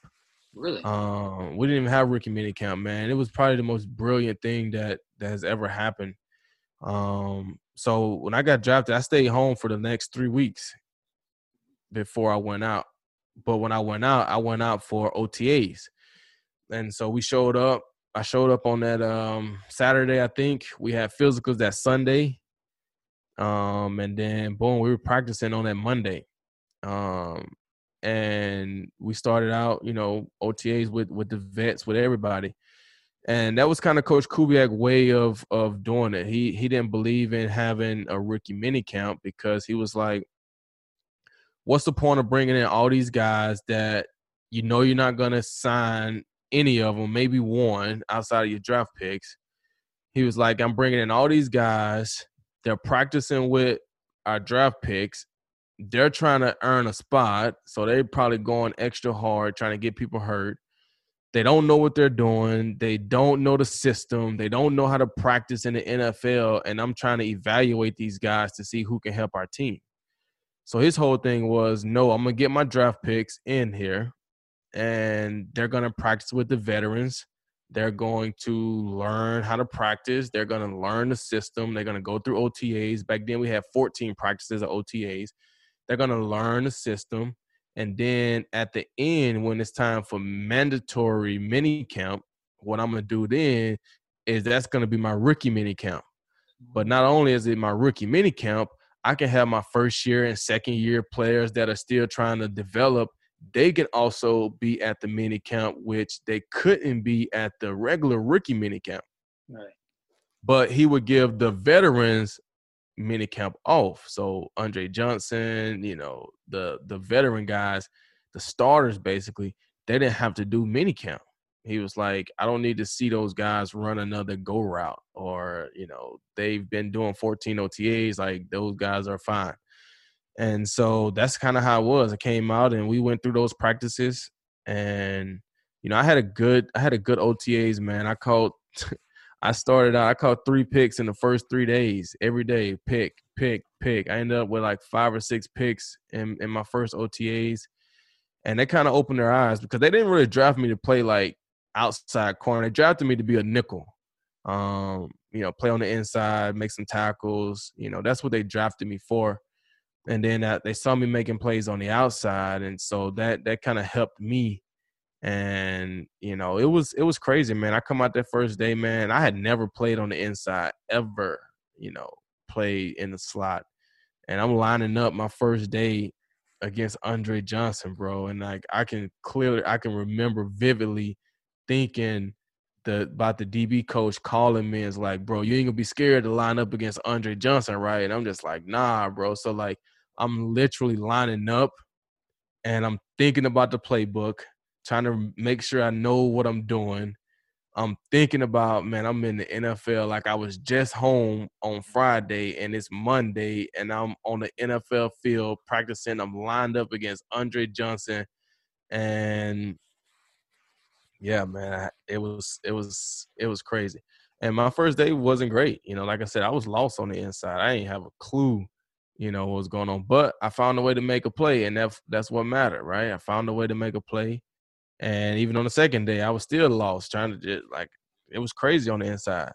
Really? Um, we didn't even have rookie mini camp, man. It was probably the most brilliant thing that that has ever happened. Um, so when I got drafted, I stayed home for the next three weeks before I went out. But when I went out, I went out for OTAs. And so we showed up. I showed up on that um, Saturday, I think. We had physicals that Sunday. Um, and then boom, we were practicing on that Monday. Um, and we started out, you know, OTAs with with the vets, with everybody. And that was kind of Coach Kubiak way of of doing it. He he didn't believe in having a rookie mini camp because he was like, what's the point of bringing in all these guys that you know you're not to sign any of them, maybe one outside of your draft picks? He was like, I'm bringing in all these guys. They're practicing with our draft picks. They're trying to earn a spot, so they're probably going extra hard trying to get people hurt. They don't know what they're doing. They don't know the system. They don't know how to practice in the NFL. And I'm trying to evaluate these guys to see who can help our team. So his whole thing was, no, I'm gonna get my draft picks in here, and they're gonna practice with the veterans. They're going to learn how to practice. They're gonna learn the system. They're gonna go through OTAs. Back then, we had 14 practices of OTAs. They're gonna learn the system, and then at the end, when it's time for mandatory mini camp, what I'm gonna do then is that's gonna be my rookie mini camp. But not only is it my rookie mini camp, I can have my first year and second year players that are still trying to develop. They can also be at the mini camp, which they couldn't be at the regular rookie mini camp. Right. But he would give the veterans mini camp off. So Andre Johnson, you know, the the veteran guys, the starters basically, they didn't have to do mini camp. He was like, I don't need to see those guys run another go route or, you know, they've been doing 14 OTAs. Like those guys are fine. And so that's kind of how it was. I came out and we went through those practices and you know, I had a good I had a good OTAs, man. I caught I started out I caught three picks in the first 3 days. Every day, pick, pick, pick. I ended up with like 5 or 6 picks in in my first OTAs. And they kind of opened their eyes because they didn't really draft me to play like outside corner. They drafted me to be a nickel. Um, you know, play on the inside, make some tackles. You know, that's what they drafted me for. And then uh, they saw me making plays on the outside, and so that that kind of helped me. And you know, it was it was crazy, man. I come out that first day, man. I had never played on the inside ever. You know, play in the slot, and I'm lining up my first day against Andre Johnson, bro. And like I can clearly, I can remember vividly thinking the about the DB coach calling me is like, bro, you ain't gonna be scared to line up against Andre Johnson, right? And I'm just like, nah, bro. So like I'm literally lining up and I'm thinking about the playbook, trying to make sure I know what I'm doing. I'm thinking about, man, I'm in the NFL. Like I was just home on Friday and it's Monday and I'm on the NFL field practicing. I'm lined up against Andre Johnson and yeah, man, it was it was it was crazy. And my first day wasn't great. You know, like I said, I was lost on the inside. I didn't have a clue, you know, what was going on. But I found a way to make a play, and that's that's what mattered, right? I found a way to make a play. And even on the second day, I was still lost, trying to just like it was crazy on the inside.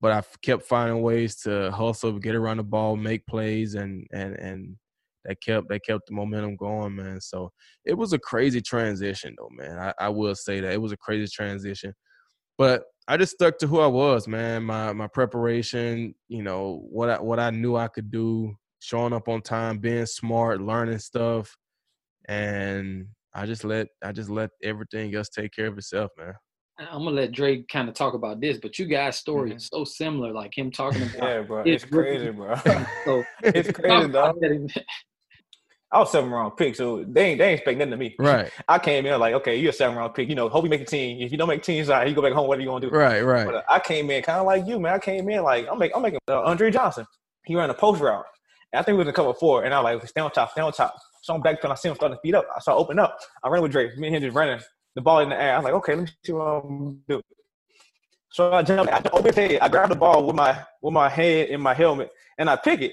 But I kept finding ways to hustle, get around the ball, make plays, and and and that kept that kept the momentum going, man. So it was a crazy transition, though, man. I, I will say that it was a crazy transition, but I just stuck to who I was, man. My my preparation, you know, what I what I knew I could do, showing up on time, being smart, learning stuff, and I just let I just let everything else take care of itself, man. I'm gonna let Drake kind of talk about this, but you guys' story Mhm. is so similar, like him talking about. Yeah, bro. It's crazy, bro. So it's crazy, about dog. I was seven round pick, so they ain't they ain't expect nothing to me. Right, I came in like, okay, you're a seven round pick. You know, hope you make a team. If you don't make teams, all right, you go back home. What are you gonna do? right, right. But uh, I came in kind of like you, man. I came in like I'm making I'm making uh, Andre Johnson. He ran a post route. And I think we was in cover four, and I was like, stay on top, stay on top. So I'm back till I see him starting to speed up. So I open up. I ran with Drake. Me and him just running. The ball in the air. I was like, okay, let me see what I'm do. So I jumped. I open his. I grabbed the ball with my with my head in my helmet, and I pick it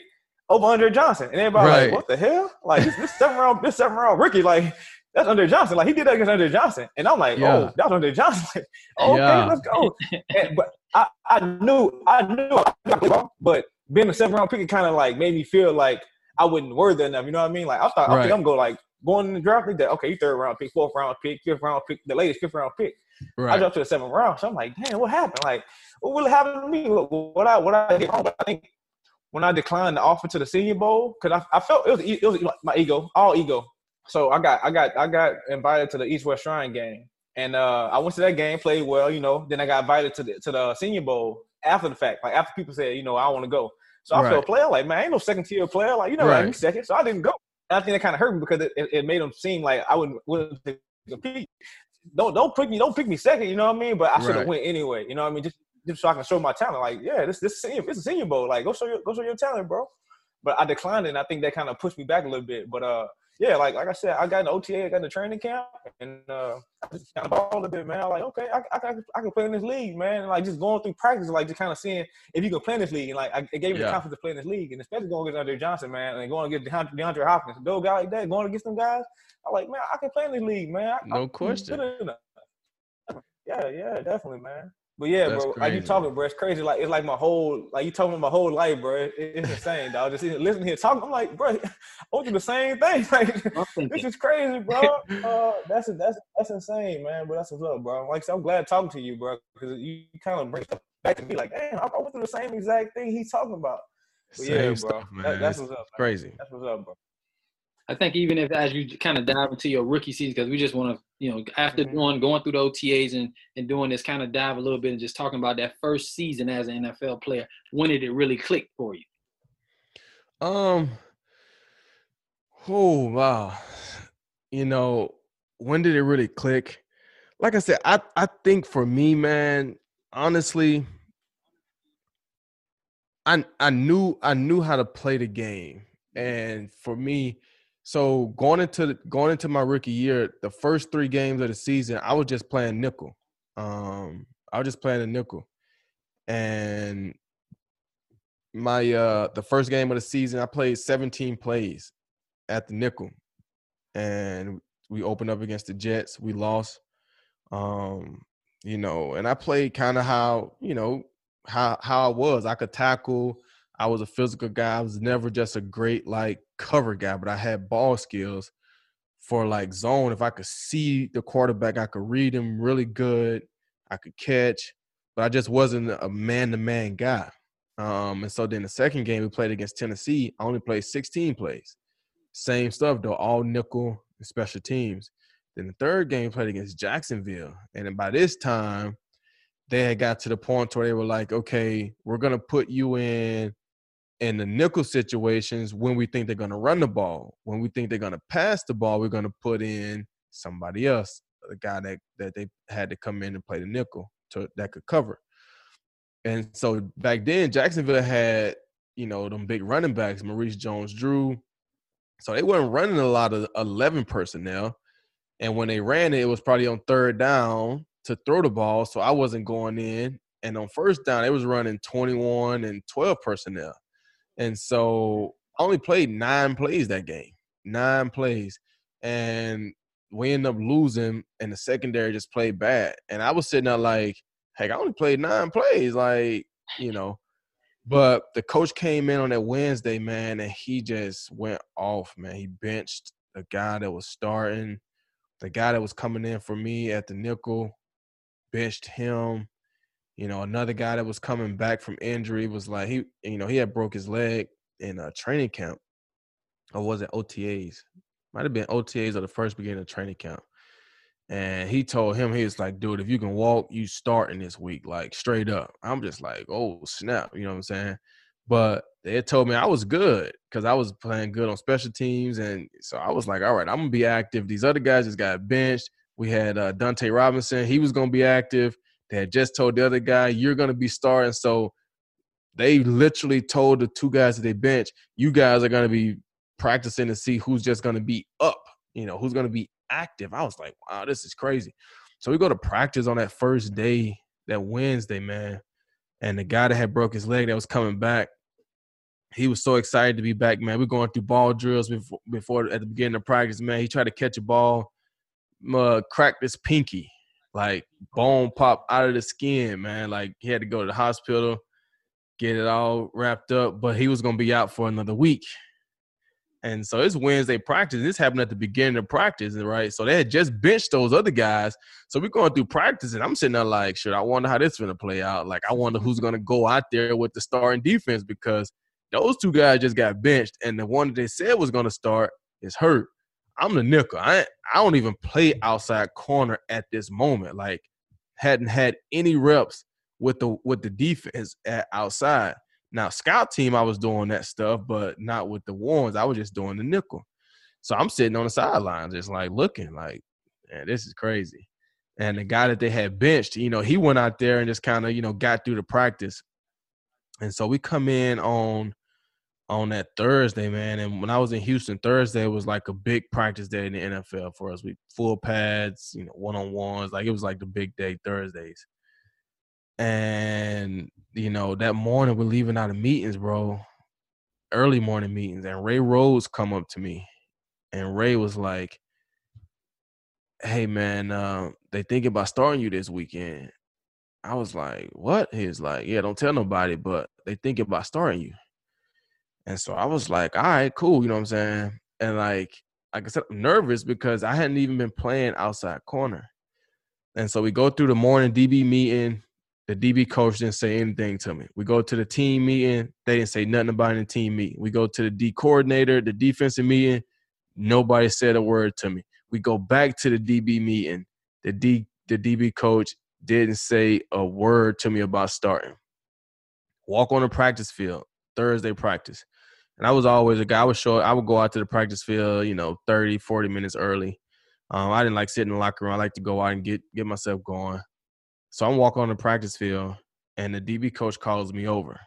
over Andre Johnson. And everybody Right. like, what the hell? Like this, this seven round, this seven round rookie, like that's Andre Johnson. Like he did that against Andre Johnson, and I'm like, oh, Yeah. oh, that's Andre Johnson. Like, okay, Yeah. let's go. And- but I, I knew, I knew, I knew, but being a seven round pick, it kind of like made me feel like I wasn't worthy enough. You know what I mean? Like I thought, I Right. I'm going like going in the draft. Like that, okay, you third round pick, fourth round pick, fifth round pick, the latest fifth round pick. I Right. dropped to the seventh round. So I'm like, damn, what happened? Like, what really happened to me? What, what I what I did wrong? But I think when I declined the offer to the Senior Bowl, because I, I felt it was it was my ego, all ego. So I got I got I got invited to the East West Shrine game, and uh, I went to that game, played well, you know. Then I got invited to the to the Senior Bowl after the fact, like after people said, you know, I want to go. So I Right. felt a player, like man, I ain't no second tier player, like you know, like, Right. me second. So I didn't go. And I think that kind of hurt me because it, it, made them seem like I wouldn't to compete. Don't don't pick me, don't pick me second. You know what I mean? But I should have Right. went anyway. You know what I mean? Just, just so I can show my talent. Like, yeah, this this senior, it's a senior bowl. Like, go show your go show your talent, bro. But I declined it, and I think that kind of pushed me back a little bit. But uh, yeah, like like I said, I got in OTA, I got in the training camp, and uh, I just kind of balled a bit, man. I'm like, okay, I, I, I, can- I can play in this league, man. And like just going through practice, like just kind of seeing if you can play in this league, and like I, it gave me Yeah. the confidence to play in this league, and especially going against Andre Johnson, man, and going against DeAndre, DeAndre Hopkins, a dope guy like that, going against them guys. I'm like, man, I can play in this league, man. I, No question. Yeah, yeah, definitely, man. But yeah, That's bro, like you talking, bro, it's crazy. Like it's like my whole, like you talking about my whole life, bro. It, it's insane, dog. Just listening here talking, I'm like, bro, I went through the same thing. Like this is crazy, bro. Uh, that's that's that's insane, man. But that's what's up, bro. Like I said, I'm glad talking to you, bro, because you kind of bring stuff back to me. Like, damn, I I went through the same exact thing he's talking about. But Same yeah, bro, stuff, man. that- that's what's up. Man. crazy. That's what's up, bro. I think even if as you kind of dive into your rookie season, because we just want to, you know, after Mhm. doing going through the OTAs and and doing this, kind of dive a little bit and just talking about that first season as an NFL player. When did it really click for you? Um. Oh wow. You know, when did it really click? Like I said, I I think for me, man, honestly, I I knew I knew how to play the game, and for me, so going into going into my rookie year, the first three games of the season, I was just playing nickel. Um, I was just playing a nickel, and my uh the first game of the season, I played 17 plays at the nickel, and we opened up against the Jets. We lost. Um, you know, and I played kind of how you know how how I was. I could tackle. I was a physical guy. I was never just a great like cover guy, but I had ball skills for like zone. If I could see the quarterback, I could read him really good. I could catch, but I just wasn't a man to man guy. Um, and so then the second game we played against Tennessee, I only played 16 plays. Same stuff though, all nickel and special teams. Then the third game played against Jacksonville, and then by this time, they had got to the point where they were like, okay, we're gonna put you in in the nickel situations when we think they're gonna run the ball. When we think they're gonna pass the ball, we're gonna put in somebody else, the guy that that they had to come in and play the nickel to that could cover. And so back then, Jacksonville had you know them big running backs, Maurice Jones-Drew. So they weren't running a lot of eleven personnel. And when they ran it, it was probably on third down to throw the ball. So I wasn't going in. And on first down, they was running 21 and 12 personnel. And so I only played nine plays that game. Nine plays. And we ended up losing and the secondary just played bad. And I was sitting there like, heck, I only played nine plays. Like, you know. But the coach came in on that Wednesday, man, and he just went off, man. He benched the guy that was starting the guy that was coming in for me at the nickel benched him. You know, another guy that was coming back from injury was like he, you know, he had broke his leg in a training camp, or was it OTAs? Might have been OTAs or the first beginning of training camp. And he told him he was like, dude, if you can walk, you starting this week, like straight up. I'm just like, oh snap, you know what I'm saying? But they told me I was good because I was playing good on special teams, and so I was like, all right, I'm gonna be active. These other guys just got benched. We had uh, Dunta Robinson; he was gonna be active. They had just told the other guy, you're gonna be starting. So they literally told the two guys that they bench, you guys are gonna be practicing to see who's just going to be up, you know, who's going to be active. I was like, wow, this is crazy. So we go to practice on that first day, that Wednesday, man. And the guy that had broke his leg that was coming back, he was so excited to be back, man. We're going through ball drills before, before at the beginning of practice, man. He tried to catch a ball, uh, cracked his pinky, like bone pop out of the skin, man. Like he had to go to the hospital, get it all wrapped up, but he was gonna be out for another week. And so it's Wednesday practice. This happened at the beginning of practice, right? So they had just benched those other guys. So we're going through practice, and I'm sitting there like, shit, I wonder how this is gonna play out. Like, I wonder who's gonna go out there with the starting defense because those two guys just got benched, and the one that they said was gonna start is hurt. I'm the nickel. I I don't even play outside corner at this moment. Like, hadn't had any reps with the with the defense at outside. Now, scout team, I was doing that stuff, but not with the ones. I was just doing the nickel. So I'm sitting on the sidelines, just like looking, like, man, this is crazy. And the guy that they had benched, you know, he went out there and just kind of, you know, got through the practice. And so we come in on on that Thursday, man. And when I was in Houston, Thursday was like a big practice day in the NFL for us. We full pads, you know, one on ones. Like it was like the big day Thursdays. And you know, that morning we're leaving out of meetings, bro. Early morning meetings, and Ray Rose come up to me, and Ray was like, "Hey, man, uh, they thinking about starting you this weekend." I was like, "What?" He's like, "Yeah, don't tell nobody, but they thinking about starting you." And so I was like, "All right, cool," you know what I'm saying? And like, like I said, I'm nervous because I hadn't even been playing outside corner. And so we go through the morning DB meeting the DB coach didn't say anything to me. We go to the team meeting, they didn't say nothing about the team meeting. We go to the D coordinator, the defensive meeting, nobody said a word to me. We go back to the DB meeting, the D the DB coach didn't say a word to me about starting. Walk on the practice field, Thursday practice. And I was always a guy, I would show I would go out to the practice field, you know, 30, 40 minutes early. Um, I didn't like sitting in the locker room. I like to go out and get get myself going. So I'm walking on the practice field, and the DB coach calls me over,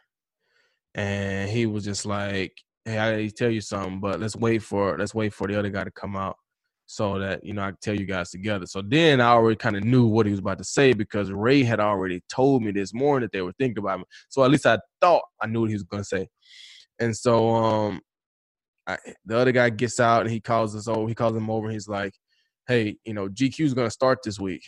and he was just like, "Hey, I gotta tell you something, but let's wait for let's wait for the other guy to come out." so that you know I can tell you guys together. So then I already kind of knew what he was about to say because Ray had already told me this morning that they were thinking about me. So at least I thought I knew what he was going to say. And so um, I, the other guy gets out and he calls us over. He calls him over. he's like, "Hey, you know GQ is going to start this week."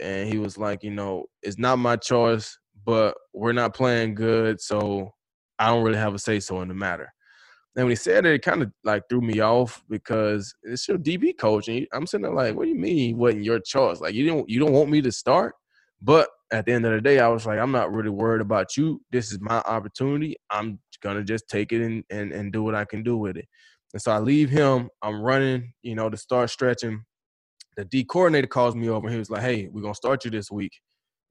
and he was like, you know, it's not my choice, but we're not playing good, so I don't really have a say so in the matter. And when he said it, it kind of like threw me off because it's your DB coach, and I'm sitting there like, what do you mean wasn't your choice? Like you didn't you don't want me to start? But at the end of the day, I was like, I'm not really worried about you. This is my opportunity. I'm gonna just take it and and, and do what I can do with it. And so I leave him. I'm running, you know, to start stretching the D coordinator calls me over and he was like, Hey, we're gonna start you this week.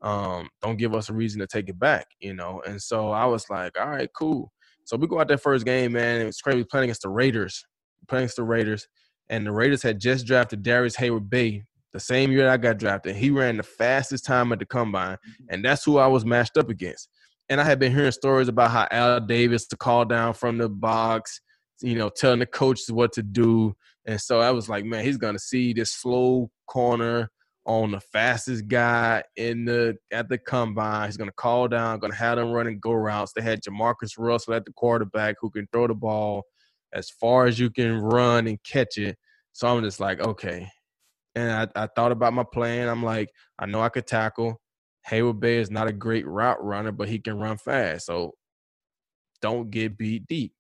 Um, don't give us a reason to take it back, you know. And so I was like, All right, cool. So we go out that first game, man. It was crazy playing against the Raiders. Playing against the Raiders. And the Raiders had just drafted Darius Heyward-Bey the same year I got drafted. He ran the fastest time at the combine, mm-hmm. and that's who I was matched up against. And I had been hearing stories about how Al Davis to call down from the box, you know, telling the coaches what to do. And so I was like, man, he's gonna see this slow corner on the fastest guy in the at the combine. He's gonna call down, gonna have them running go routes. They had Jamarcus Russell at the quarterback who can throw the ball as far as you can run and catch it. So I'm just like, okay. And I, I thought about my plan. I'm like, I know I could tackle. Heyward-Bey is not a great route runner, but he can run fast. So don't get beat deep.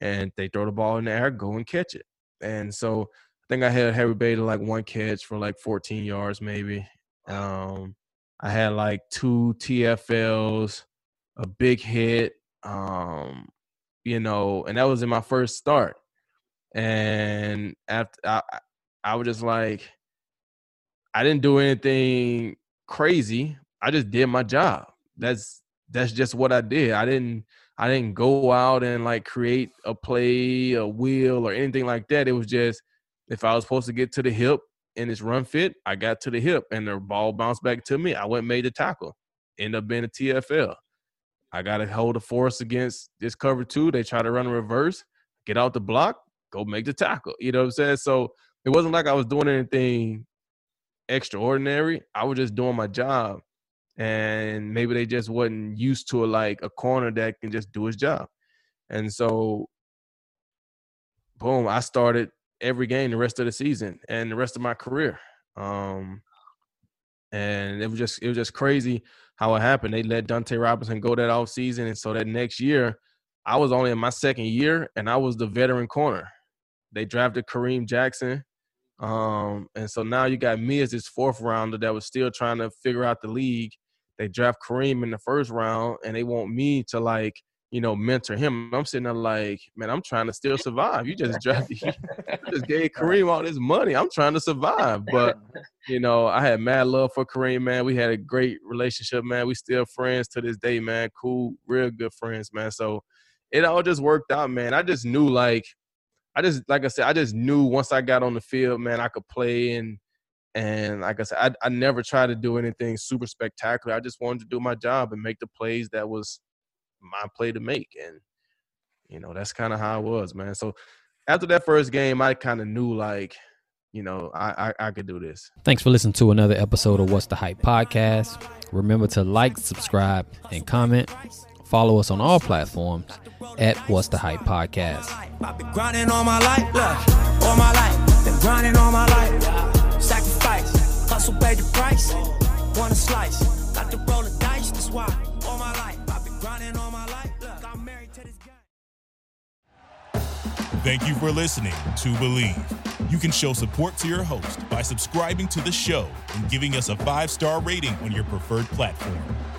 And they throw the ball in the air, go and catch it. And so I think I had Heyward-Bey to like one catch for like 14 yards, maybe. Um, I had like two TFLs, a big hit, um, you know, and that was in my first start. And after I, I was just like, I didn't do anything crazy. I just did my job. That's that's just what I did. I didn't I didn't go out and like create a play, a wheel, or anything like that. It was just if I was supposed to get to the hip and it's run fit, I got to the hip and the ball bounced back to me. I went made the tackle. End up being a TFL. I got to hold a force against this cover two. They try to run a reverse, get out the block, go make the tackle. You know what I'm saying? So it wasn't like I was doing anything extraordinary. I was just doing my job. And maybe they just wasn't used to like a corner that can just do his job. And so boom, I started every game the rest of the season and the rest of my career. Um, and it was just it was just crazy how it happened. They let Dunta Robinson go that off season, and so that next year, I was only in my second year, and I was the veteran corner. They drafted Kareem Jackson, um, and so now you got me as this fourth rounder that was still trying to figure out the league. They draft Kareem in the first round, and they want me to like you know, mentor him. I'm sitting there like, man, I'm trying to still survive. You just drafted, you just gave Kareem all this money. I'm trying to survive. But, you know, I had mad love for Kareem, man. We had a great relationship, man. We still friends to this day, man. Cool, real good friends, man. So it all just worked out, man. I just knew like, I just, like I said, I just knew once I got on the field, man, I could play and, and like I said, I, I never tried to do anything super spectacular. I just wanted to do my job and make the plays that was – my play to make. And, you know, that's kind of how it was, man. So after that first game, I kind of knew like, you know, I, I, I could do this. Thanks for listening to another episode of What's the Hype podcast. Remember to like, subscribe, and comment. Follow us on all platforms at What's the Hype podcast. I've been grinding all my life, look, all my life. Been grinding all my life. Sacrifice, hustle, pay the price. Want a slice, got to roll the dice. That's why all my life. Thank you for listening to Bleav. You can show support to your host by subscribing to the show and giving us a five star rating on your preferred platform.